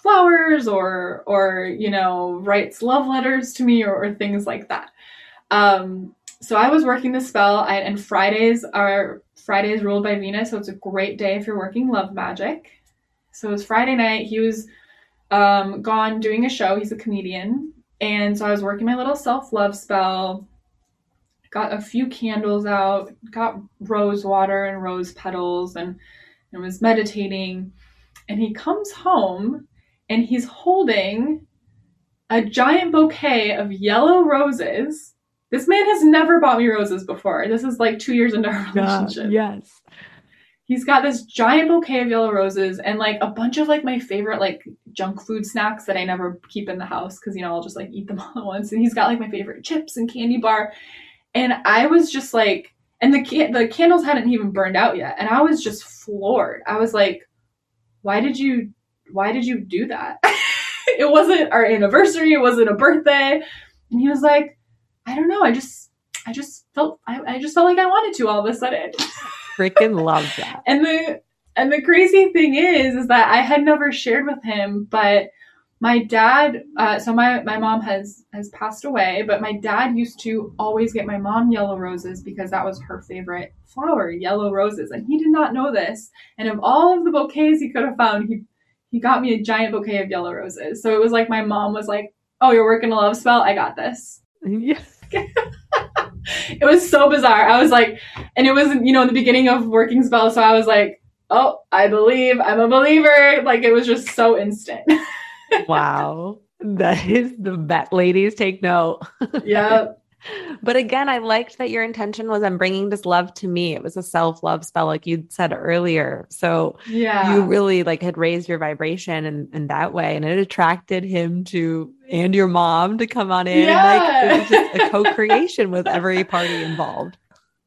flowers or or you know writes love letters to me or, or things like that. Um, so I was working the spell, I, and Fridays are Fridays ruled by Venus, so it's a great day if you're working love magic. So it was Friday night. He was um, gone doing a show. He's a comedian, and so I was working my little self love spell. Got a few candles out, got rose water and rose petals, and and was meditating. And he comes home, and he's holding a giant bouquet of yellow roses this man has never bought me roses before. This is like two years into our relationship. yes. He's got this giant bouquet of yellow roses and like a bunch of like my favorite like junk food snacks that I never keep in the house because you know I'll just like eat them <laughs> all at once. And he's got like my favorite chips and candy bar. And I was just like, and the the candles hadn't even burned out yet, and I was just floored. I was like, why did you why did you do that? <laughs> it wasn't our anniversary, it wasn't a birthday. And he was like, I don't know. I just, I just felt, I, I just felt like I wanted to all of a sudden. <laughs> Freaking love that. and the, and the crazy thing is, is that I had never shared with him, but my dad, uh, so my, my mom has, has passed away, but my dad used to always get my mom yellow roses because that was her favorite flower, yellow roses. And he did not know this. And of all of the bouquets he could have found, he, he got me a giant bouquet of yellow roses. So it was like my mom was like, Oh, you're working a love spell? I got this. <laughs> Yes. <laughs> it was so bizarre. I was like, and it was, you know, in the beginning of working spell. So I was like, oh, I believe, I'm a believer. Like it was just so instant. <laughs> wow. That is the bet. Ladies, take note. yeah. But again, I liked that your intention was I'm bringing this love to me. It was a self love spell, like you said earlier. So yeah, you really like had raised your vibration in, in that way, and it attracted him to and your mom to come on in. Yeah. Like it was just a <laughs> co-creation with every party involved.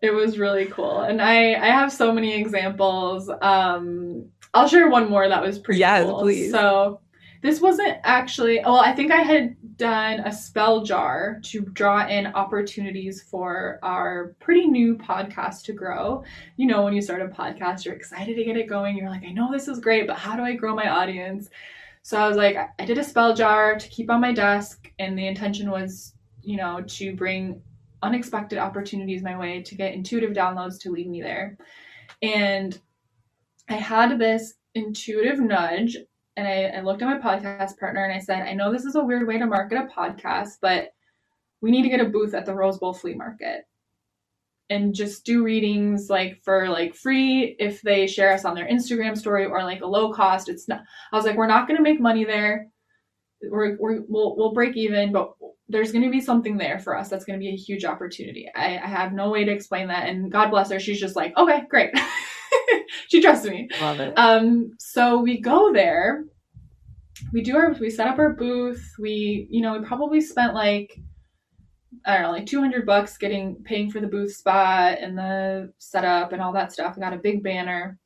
It was really cool, and I I have so many examples. Um, I'll share one more that was pretty yes, cool. please. So this wasn't actually, well, I think I had done a spell jar to draw in opportunities for our pretty new podcast to grow. You know, when you start a podcast, you're excited to get it going. You're like, I know this is great, but how do I grow my audience? So I was like, I did a spell jar to keep on my desk, and the intention was, you know, to bring unexpected opportunities my way to get intuitive downloads to lead me there. And I had this intuitive nudge and I, I looked at my podcast partner and I said, I know this is a weird way to market a podcast, but we need to get a booth at the Rose Bowl flea market and just do readings like for like free if they share us on their Instagram story or like a low cost. It's not. I was like, we're not going to make money there. We're, we're we'll we'll break even, but there's going to be something there for us. That's going to be a huge opportunity. I, I have no way to explain that, and God bless her. She's just like, okay, great. <laughs> <laughs> she trusts me. Love it. Um, so we go there. We do our we set up our booth. We, you know, we probably spent like I don't know, like 200 bucks getting paying for the booth spot and the setup and all that stuff. We got a big banner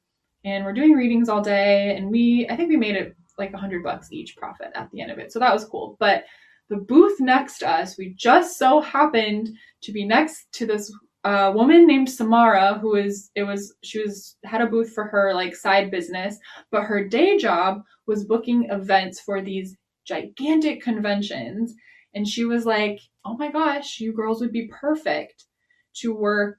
and we're doing readings all day and we I think we made it like a 100 bucks each profit at the end of it. So that was cool. But the booth next to us, we just so happened to be next to this a woman named Samara who is it was she was had a booth for her like side business, but her day job was booking events for these gigantic conventions. And she was like, "Oh my gosh, you girls would be perfect to work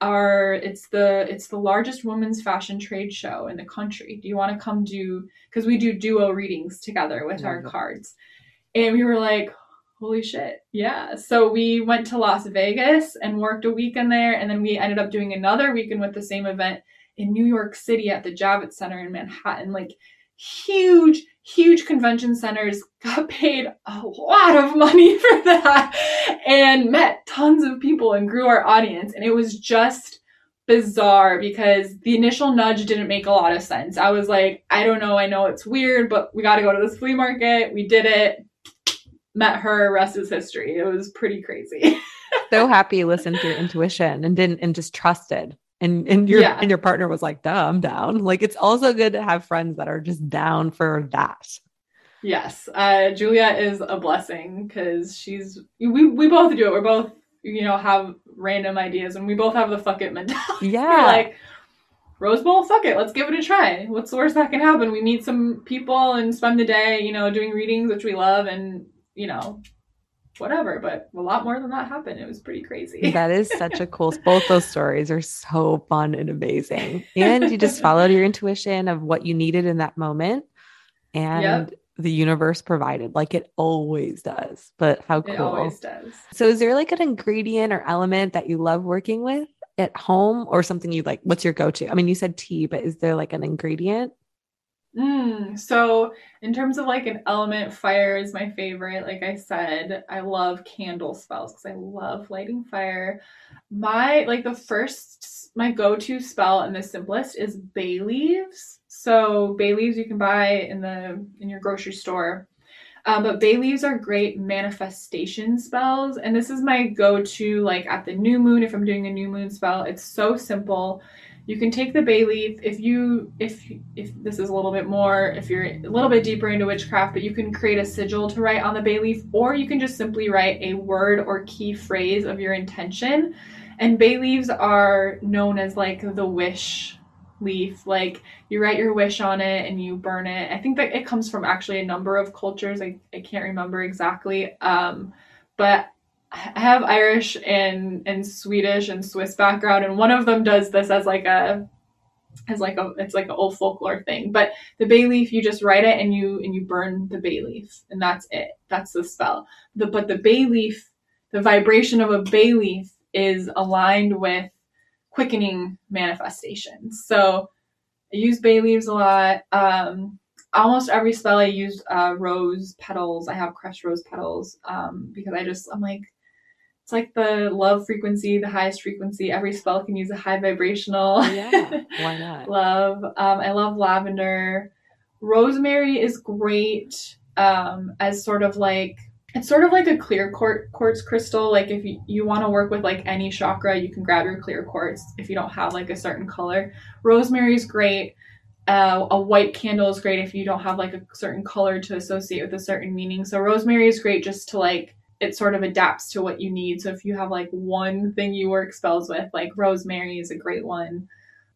our it's the it's the largest women's fashion trade show in the country. Do you want to come do because we do duo readings together with our cards." And we were like, Holy shit. Yeah. So we went to Las Vegas and worked a weekend there. And then we ended up doing another weekend with the same event in New York City at the Javits Center in Manhattan. Like huge, huge convention centers <laughs> got paid a lot of money <laughs> for that and met tons of people and grew our audience. And it was just bizarre because the initial nudge didn't make a lot of sense. I was like, I don't know. I know it's weird, but we got to go to this flea market. We did it met her, rest is history. It was pretty crazy. <laughs> so happy you listened to your intuition and didn't and just trusted. And and your yeah. and your partner was like, duh, I'm down. Like it's also good to have friends that are just down for that. Yes. Uh Julia is a blessing because she's we we both do it. We're both, you know, have random ideas and we both have the fuck it mentality. <laughs> Yeah. like Rose Bowl, fuck it, let's give it a try. What's the worst that can happen? We meet some people and spend the day, you know, doing readings, which we love, and, you know, whatever. But a lot more than that happened. It was pretty crazy. <laughs> That is such a cool, both those stories are so fun and amazing. And you just <laughs> followed your intuition of what you needed in that moment. And yep. the universe provided like it always does. But how cool. It always does. So is there like an ingredient or element that you love working with? at home or something you like? What's your go to? I mean, you said tea, but is there like an ingredient? Mm, so in terms of like an element, fire is my favorite. Like I said, I love candle spells because I love lighting fire. My like the first my go-to spell and the simplest is bay leaves. So bay leaves you can buy in the in your grocery store. Um, but bay leaves are great manifestation spells, and this is my go-to. Like at the new moon, if I'm doing a new moon spell, it's so simple. You can take the bay leaf if you if if this is a little bit more if you're a little bit deeper into witchcraft, but you can create a sigil to write on the bay leaf, or you can just simply write a word or key phrase of your intention. And bay leaves are known as like the wish leaf. Like you write your wish on it and you burn it. I think that it comes from actually a number of cultures. I, I can't remember exactly um, but have irish and and swedish and swiss background and one of them does this as like a as like a it's like an old folklore thing but the bay leaf you just write it and you and you burn the bay leaf and that's it that's the spell the but the bay leaf the vibration of a bay leaf is aligned with quickening manifestations. So I use bay leaves a lot. Um, almost every spell I use uh, rose petals. I have crushed rose petals um, because I just I'm like it's like the love frequency, the highest frequency. Every spell can use a high vibrational. Yeah, why <laughs> not? love. Um, I love lavender. Rosemary is great um, as sort of like it's sort of like a clear quartz crystal. Like if you, you want to work with like any chakra, you can grab your clear quartz if you don't have like a certain color. Rosemary is great. Uh, a white candle is great if you don't have like a certain color to associate with a certain meaning. So rosemary is great just to like it sort of adapts to what you need. So if you have like one thing you work spells with, like rosemary is a great one.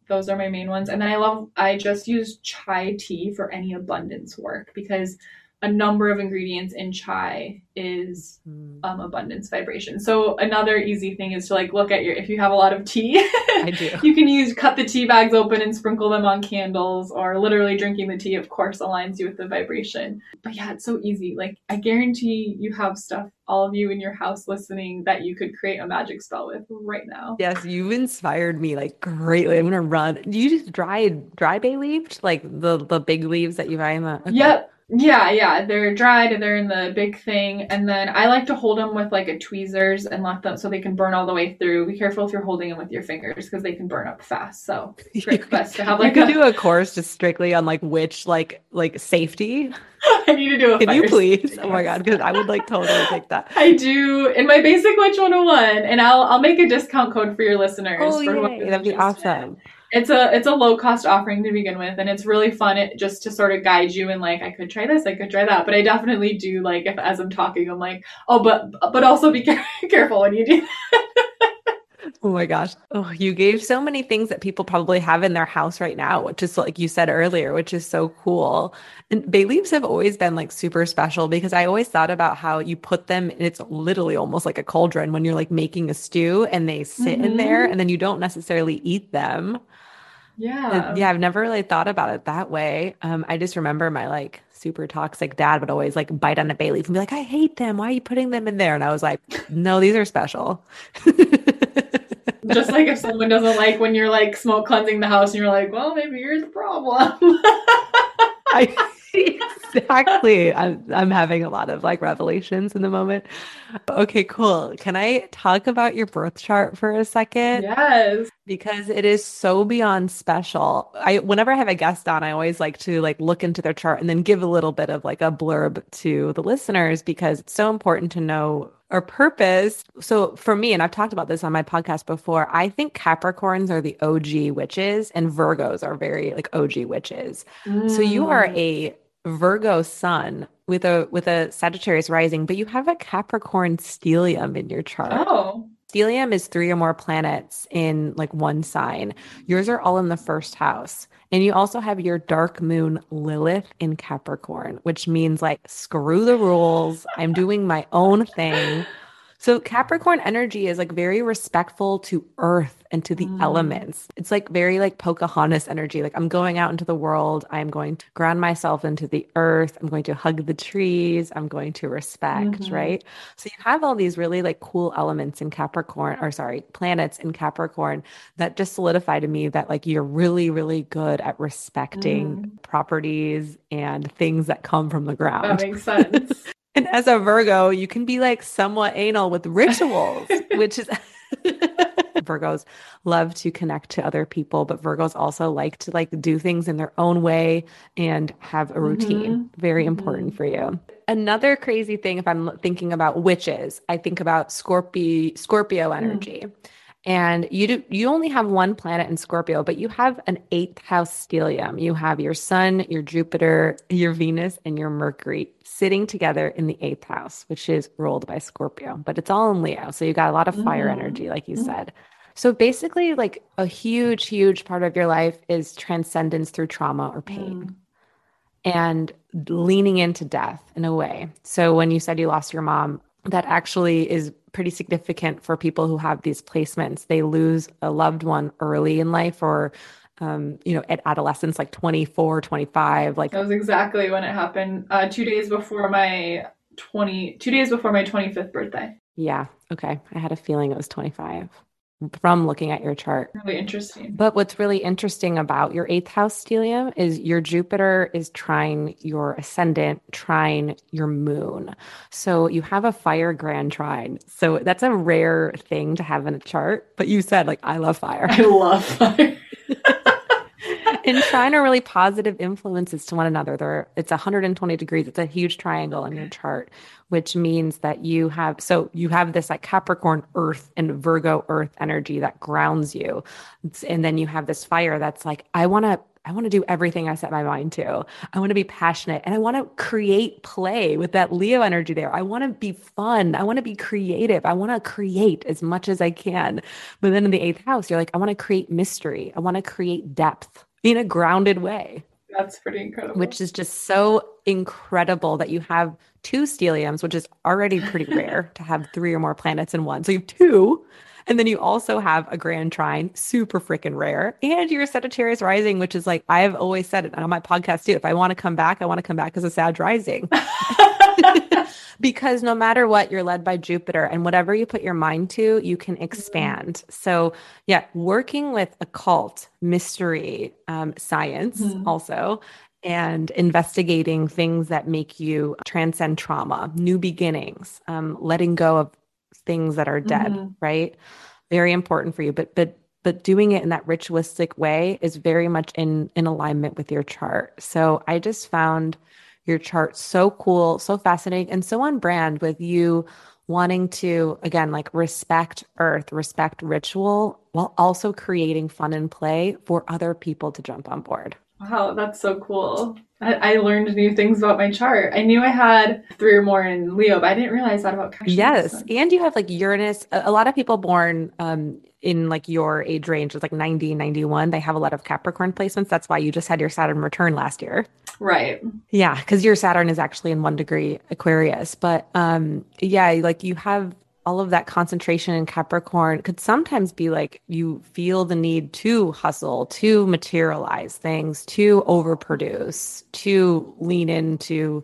Those are my main ones. And then I love I just use chai tea for any abundance work because a number of ingredients in chai is hmm. um, abundance vibration. So another easy thing is to like look at your if you have a lot of tea, I do. <laughs> you can use cut the tea bags open and sprinkle them on candles, or literally drinking the tea. Of course, aligns you with the vibration. But yeah, it's so easy. Like I guarantee you have stuff, all of you in your house listening, that you could create a magic spell with right now. Yes, you've inspired me like greatly. I'm gonna run. Do you just dry dry bay leaves like the the big leaves that you buy in the? Okay. Yep. Yeah, yeah, they're dried. They're in the big thing, and then I like to hold them with like a tweezers and let them so they can burn all the way through. Be careful if you're holding them with your fingers because they can burn up fast. So <laughs> great best to have like you could a, do a course just strictly on like which like like safety. <laughs> I need to do a. Can you please? Oh my god, because I would like totally take that. I do in my basic witch 101, and I'll I'll make a discount code for your listeners. Oh, for that'd be awesome it's a it's a low cost offering to begin with and it's really fun it, just to sort of guide you and like i could try this i could try that but i definitely do like if as i'm talking i'm like oh but but also be <laughs> careful when you do Oh my gosh. Oh, you gave so many things that people probably have in their house right now, which is like you said earlier, which is so cool. And bay leaves have always been like super special because I always thought about how you put them, it's literally almost like a cauldron when you're like making a stew and they sit mm-hmm. in there mm-hmm. and then you don't necessarily eat them. Yeah. yeah, I've never really thought about it that way. Um, I just remember my like super toxic dad would always like bite on a bay leaf and be like, I hate them. Why are you putting them in there? And I was like, no, these are special. <laughs> just like if someone doesn't like when you're like smoke cleansing the house and you're like, well, maybe you're the problem. I see <laughs> exactly. I'm I'm having a lot of like revelations in the moment. Okay, cool. Can I talk about your birth chart for a second? Yes. Because it is so beyond special. I whenever I have a guest on, I always like to like look into their chart and then give a little bit of like a blurb to the listeners because it's so important to know our purpose. So for me, and I've talked about this on my podcast before, I think Capricorns are the OG witches and Virgos are very like OG witches. Mm. So you are mm. a Virgo sun with a with a Sagittarius rising, but you have a Capricorn stellium in your chart. Oh. Stellium is three or more planets in like one sign. Yours are all in the first house. And you also have your dark moon Lilith in Capricorn, which means like, screw the rules. I'm doing my own thing. So Capricorn energy is like very respectful to earth and to the mm. elements. It's like very like Pocahontas energy. Like I'm going out into the world. I'm going to ground myself into the earth. I'm going to hug the trees. I'm going to respect, mm-hmm. right? So you have all these really like cool elements in Capricorn or sorry, planets in Capricorn that just solidify to me that like you're really really good at respecting mm. properties and things that come from the ground. That makes sense. And as a Virgo, you can be like somewhat anal with rituals, <laughs> which is <laughs> Virgos love to connect to other people, but Virgos also like to like do things in their own way and have a routine. Mm-hmm. Very mm-hmm. important for you. Another crazy thing if I'm thinking about witches, I think about Scorpio Scorpio mm. energy. Mm and you do you only have one planet in Scorpio, but you have an eighth house stellium. You have your Sun, your Jupiter, your Venus, and your Mercury sitting together in the eighth house, which is ruled by Scorpio. But it's all in Leo, so you got a lot of fire mm-hmm. energy, like you mm-hmm. said. So basically, like a huge, huge part of your life is transcendence through trauma or pain. Mm. And leaning into death in a way. So, when you said you lost your mom, that actually is pretty significant for people who have these placements. They lose a loved one early in life or um, you know, at adolescence, like 24, 25, like that was exactly when it happened. Uh, two days before my 20, two days before my 25th birthday. Yeah. Okay. I had a feeling it was 25 from looking at your chart. Really interesting. But what's really interesting about your eighth house stellium is your Jupiter is trine your ascendant, trine your moon. So you have a fire grand trine. So that's a rare thing to have in a chart. But you said, like, I love fire. I love fire. <laughs> and trine are really positive influences to one another. They're, it's 120 degrees. It's a huge triangle in your chart, which means that you have, so you have this like Capricorn earth and Virgo earth energy that grounds you. And then you have this fire that's like, I want to I want to do everything I set my mind to. I want to be passionate and I want to create play with that Leo energy there. I want to be fun. I want to be creative. I want to create as much as I can. But then in the eighth house, you're like, I want to create mystery. I want to create depth in a grounded way. That's pretty incredible. Which is just so incredible that you have two stelliums, which is already pretty <laughs> rare to have three or more planets in one. So you have two. And then you also have a grand trine, super freaking rare. And your Sagittarius rising, which is like, I've always said it on my podcast too. If I want to come back, I want to come back as a Sag rising. <laughs> <laughs> because no matter what, you're led by Jupiter, and whatever you put your mind to, you can expand. Mm-hmm. So, yeah, working with occult, mystery, um, science mm-hmm. also, and investigating things that make you transcend trauma, new beginnings, um, letting go of things that are dead, mm-hmm. right? Very important for you. But, but, but doing it in that ritualistic way is very much in in alignment with your chart. So I just found your chart so cool, so fascinating, and so on brand with you wanting to, again, like respect earth, respect ritual, while also creating fun and play for other people to jump on board. Wow, that's so cool. I, I, learned new things about my chart. I knew I had three or more in Leo, but I didn't realize that about Capricorn. Yes. And you have like Uranus. A, a lot of people born um, in like your age range, it's like 90, 91, they have a lot of Capricorn placements. That's why you just had your Saturn return last year. Right. Yeah. Cause your Saturn is actually in one degree Aquarius. But um, yeah, like you have all of that concentration in Capricorn could sometimes be like you feel the need to hustle, to materialize things, to overproduce, to lean into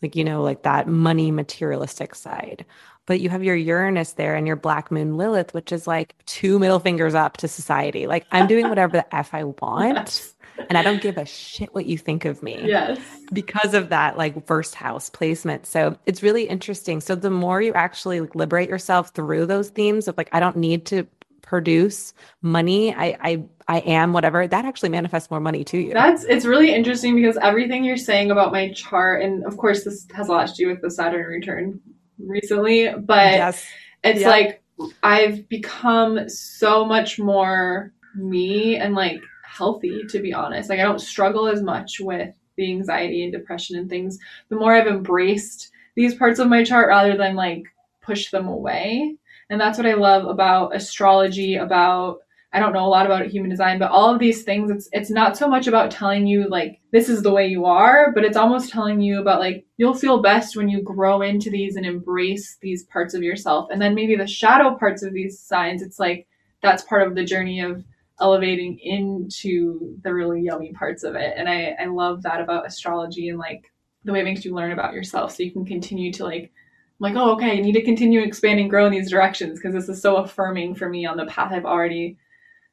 like, you know, like that money materialistic side. But you have your Uranus there and your Black Moon Lilith, which is like two middle fingers up to society. Like, I'm doing whatever the F I want. <laughs> Yes and I don't give a shit what you think of me. Yes. Because of that like first house placement. So it's really interesting. So the more you actually like, liberate yourself through those themes of like I don't need to produce money. I I I am whatever. That actually manifests more money to you. That's it's really interesting because everything you're saying about my chart and of course this has a lot to do with the Saturn return recently, but yes. it's yep. like I've become so much more me and like healthy, to be honest. Like I don't struggle as much with the anxiety and depression and things. The more I've embraced these parts of my chart rather than like push them away. And that's what I love about astrology, about I don't know a lot about human design, but all of these things, it's it's not so much about telling you like this is the way you are, but it's almost telling you about like you'll feel best when you grow into these and embrace these parts of yourself. And then maybe the shadow parts of these signs, it's like that's part of the journey of elevating into the really yummy parts of it. And I, I love that about astrology and like the way it makes you learn about yourself so you can continue to like I'm like, oh, okay, I need to continue expanding, grow in these directions because this is so affirming for me on the path I've already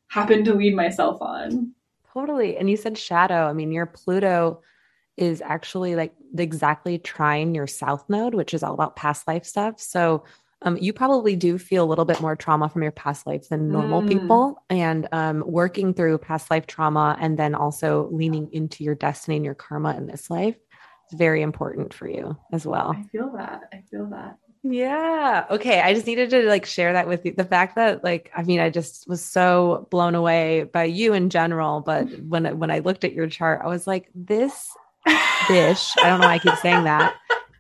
happened to lead myself on. Totally. And you said shadow. I mean, your Pluto is actually like exactly trying your south node, which is all about past life stuff. So um, you probably do feel a little bit more trauma from your past life than normal mm. people. And um, working through past life trauma and then also leaning into your destiny and your karma in this life is very important for you as well. I feel that. I feel that. Yeah. Okay. I just needed to like share that with you. The fact that like I mean I just was so blown away by you in general, but <laughs> when when I looked at your chart, I was like this dish. I don't know why I keep saying that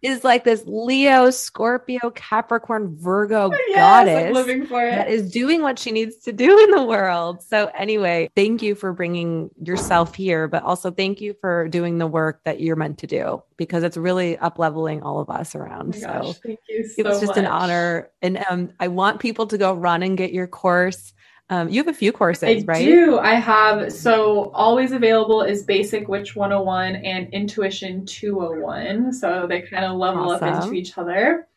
is like this Leo, Scorpio, Capricorn, Virgo yes, goddess living for it. that is doing what she needs to do in the world. So, anyway, thank you for bringing yourself here, but also thank you for doing the work that you're meant to do because it's really up leveling all of us around. Oh so, gosh, thank you. So it was just much. an honor, and um, I want people to go run and get your course. Um, you have a few courses, I right? I do. I have so always available is Basic Witch 101 and Intuition 201. So they kind of level awesome. up into each other.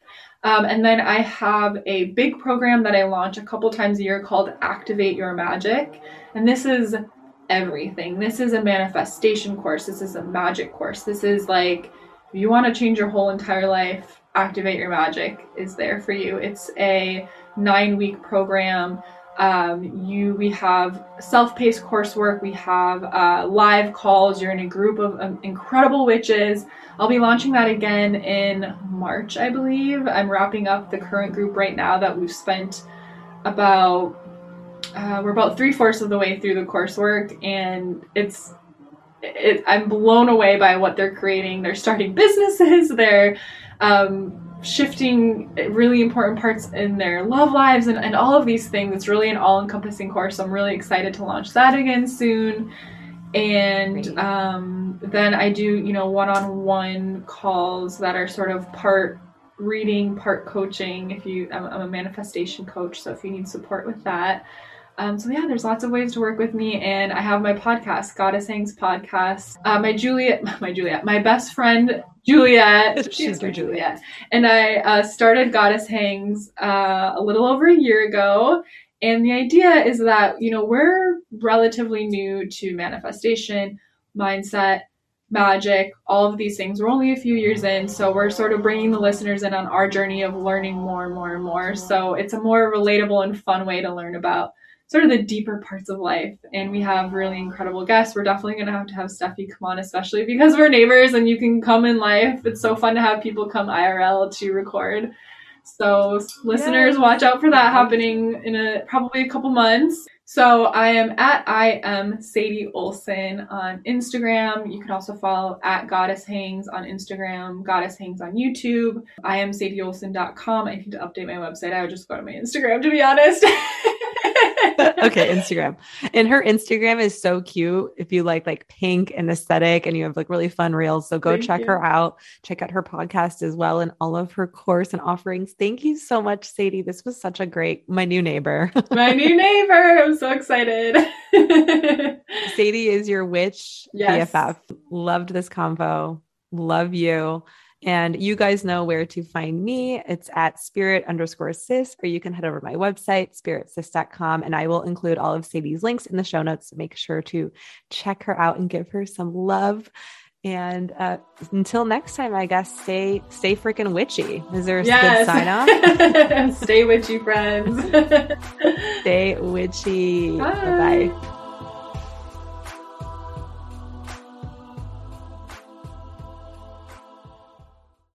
Um, and then I have a big program that I launch a couple times a year called Activate Your Magic. And this is everything. This is a manifestation course. This is a magic course. This is like, if you want to change your whole entire life, Activate Your Magic is there for you. It's a nine week program um, you we have self-paced coursework we have uh, live calls you're in a group of um, incredible witches. I'll be launching that again in march i believe. I'm wrapping up the current group right now that we've spent about uh, we're about three-fourths of the way through the coursework and it's it, i'm blown away by what they're creating. They're starting <laughs> businesses they're um, shifting really important parts in their love lives and, and all of these things. It's really an all encompassing course. I'm really excited to launch that again soon. And um, then I do, you know, one on one calls that are sort of part reading, part coaching. If you, I'm, I'm a manifestation coach, so if you need support with that. Um, so yeah, there's lots of ways to work with me, and I have my podcast, Goddess Hangs Podcast. Uh, my Juliet, <laughs> my Juliet, my best friend Juliet, <laughs> she's your Juliet, and I uh, started Goddess Hangs uh, a little over a year ago. And the idea is that you know we're relatively new to manifestation, mindset, magic, all of these things. We're only a few years in, so we're sort of bringing the listeners in on our journey of learning more and more and more. So it's a more relatable and fun way to learn about sort of the deeper parts of life. And we have really incredible guests. We're definitely going to have to have Steffi come on, especially because we're neighbors and you can come in life. It's so fun to have people come IRL to record. So listeners, yes. watch out for that happening in a probably a couple months. So I am at I am Sadie Olson on Instagram. You can also follow at Goddess Hangs on Instagram, Goddess Hangs on YouTube. I am SadieOlson.com. I need to update my website. I would just go to my Instagram to be honest. <laughs> <laughs> okay, Instagram. And her Instagram is so cute. If you like like pink and aesthetic and you have like really fun reels. So go Thank check you. her out. Check out her podcast as well and all of her course and offerings. Thank you so much, Sadie. This was such a great my new neighbor. <laughs> my new neighbor. I'm so excited. <laughs> Sadie is your witch yes. BFF. Loved this convo. Love you. And you guys know where to find me. It's at spirit underscore sis, or you can head over to my website, spiritsis.com, and I will include all of Sadie's links in the show notes. Make sure to check her out and give her some love. And uh, until next time, I guess stay stay freaking witchy. Is there a yes. good sign off? <laughs> stay witchy, friends. <laughs> stay witchy. Bye bye.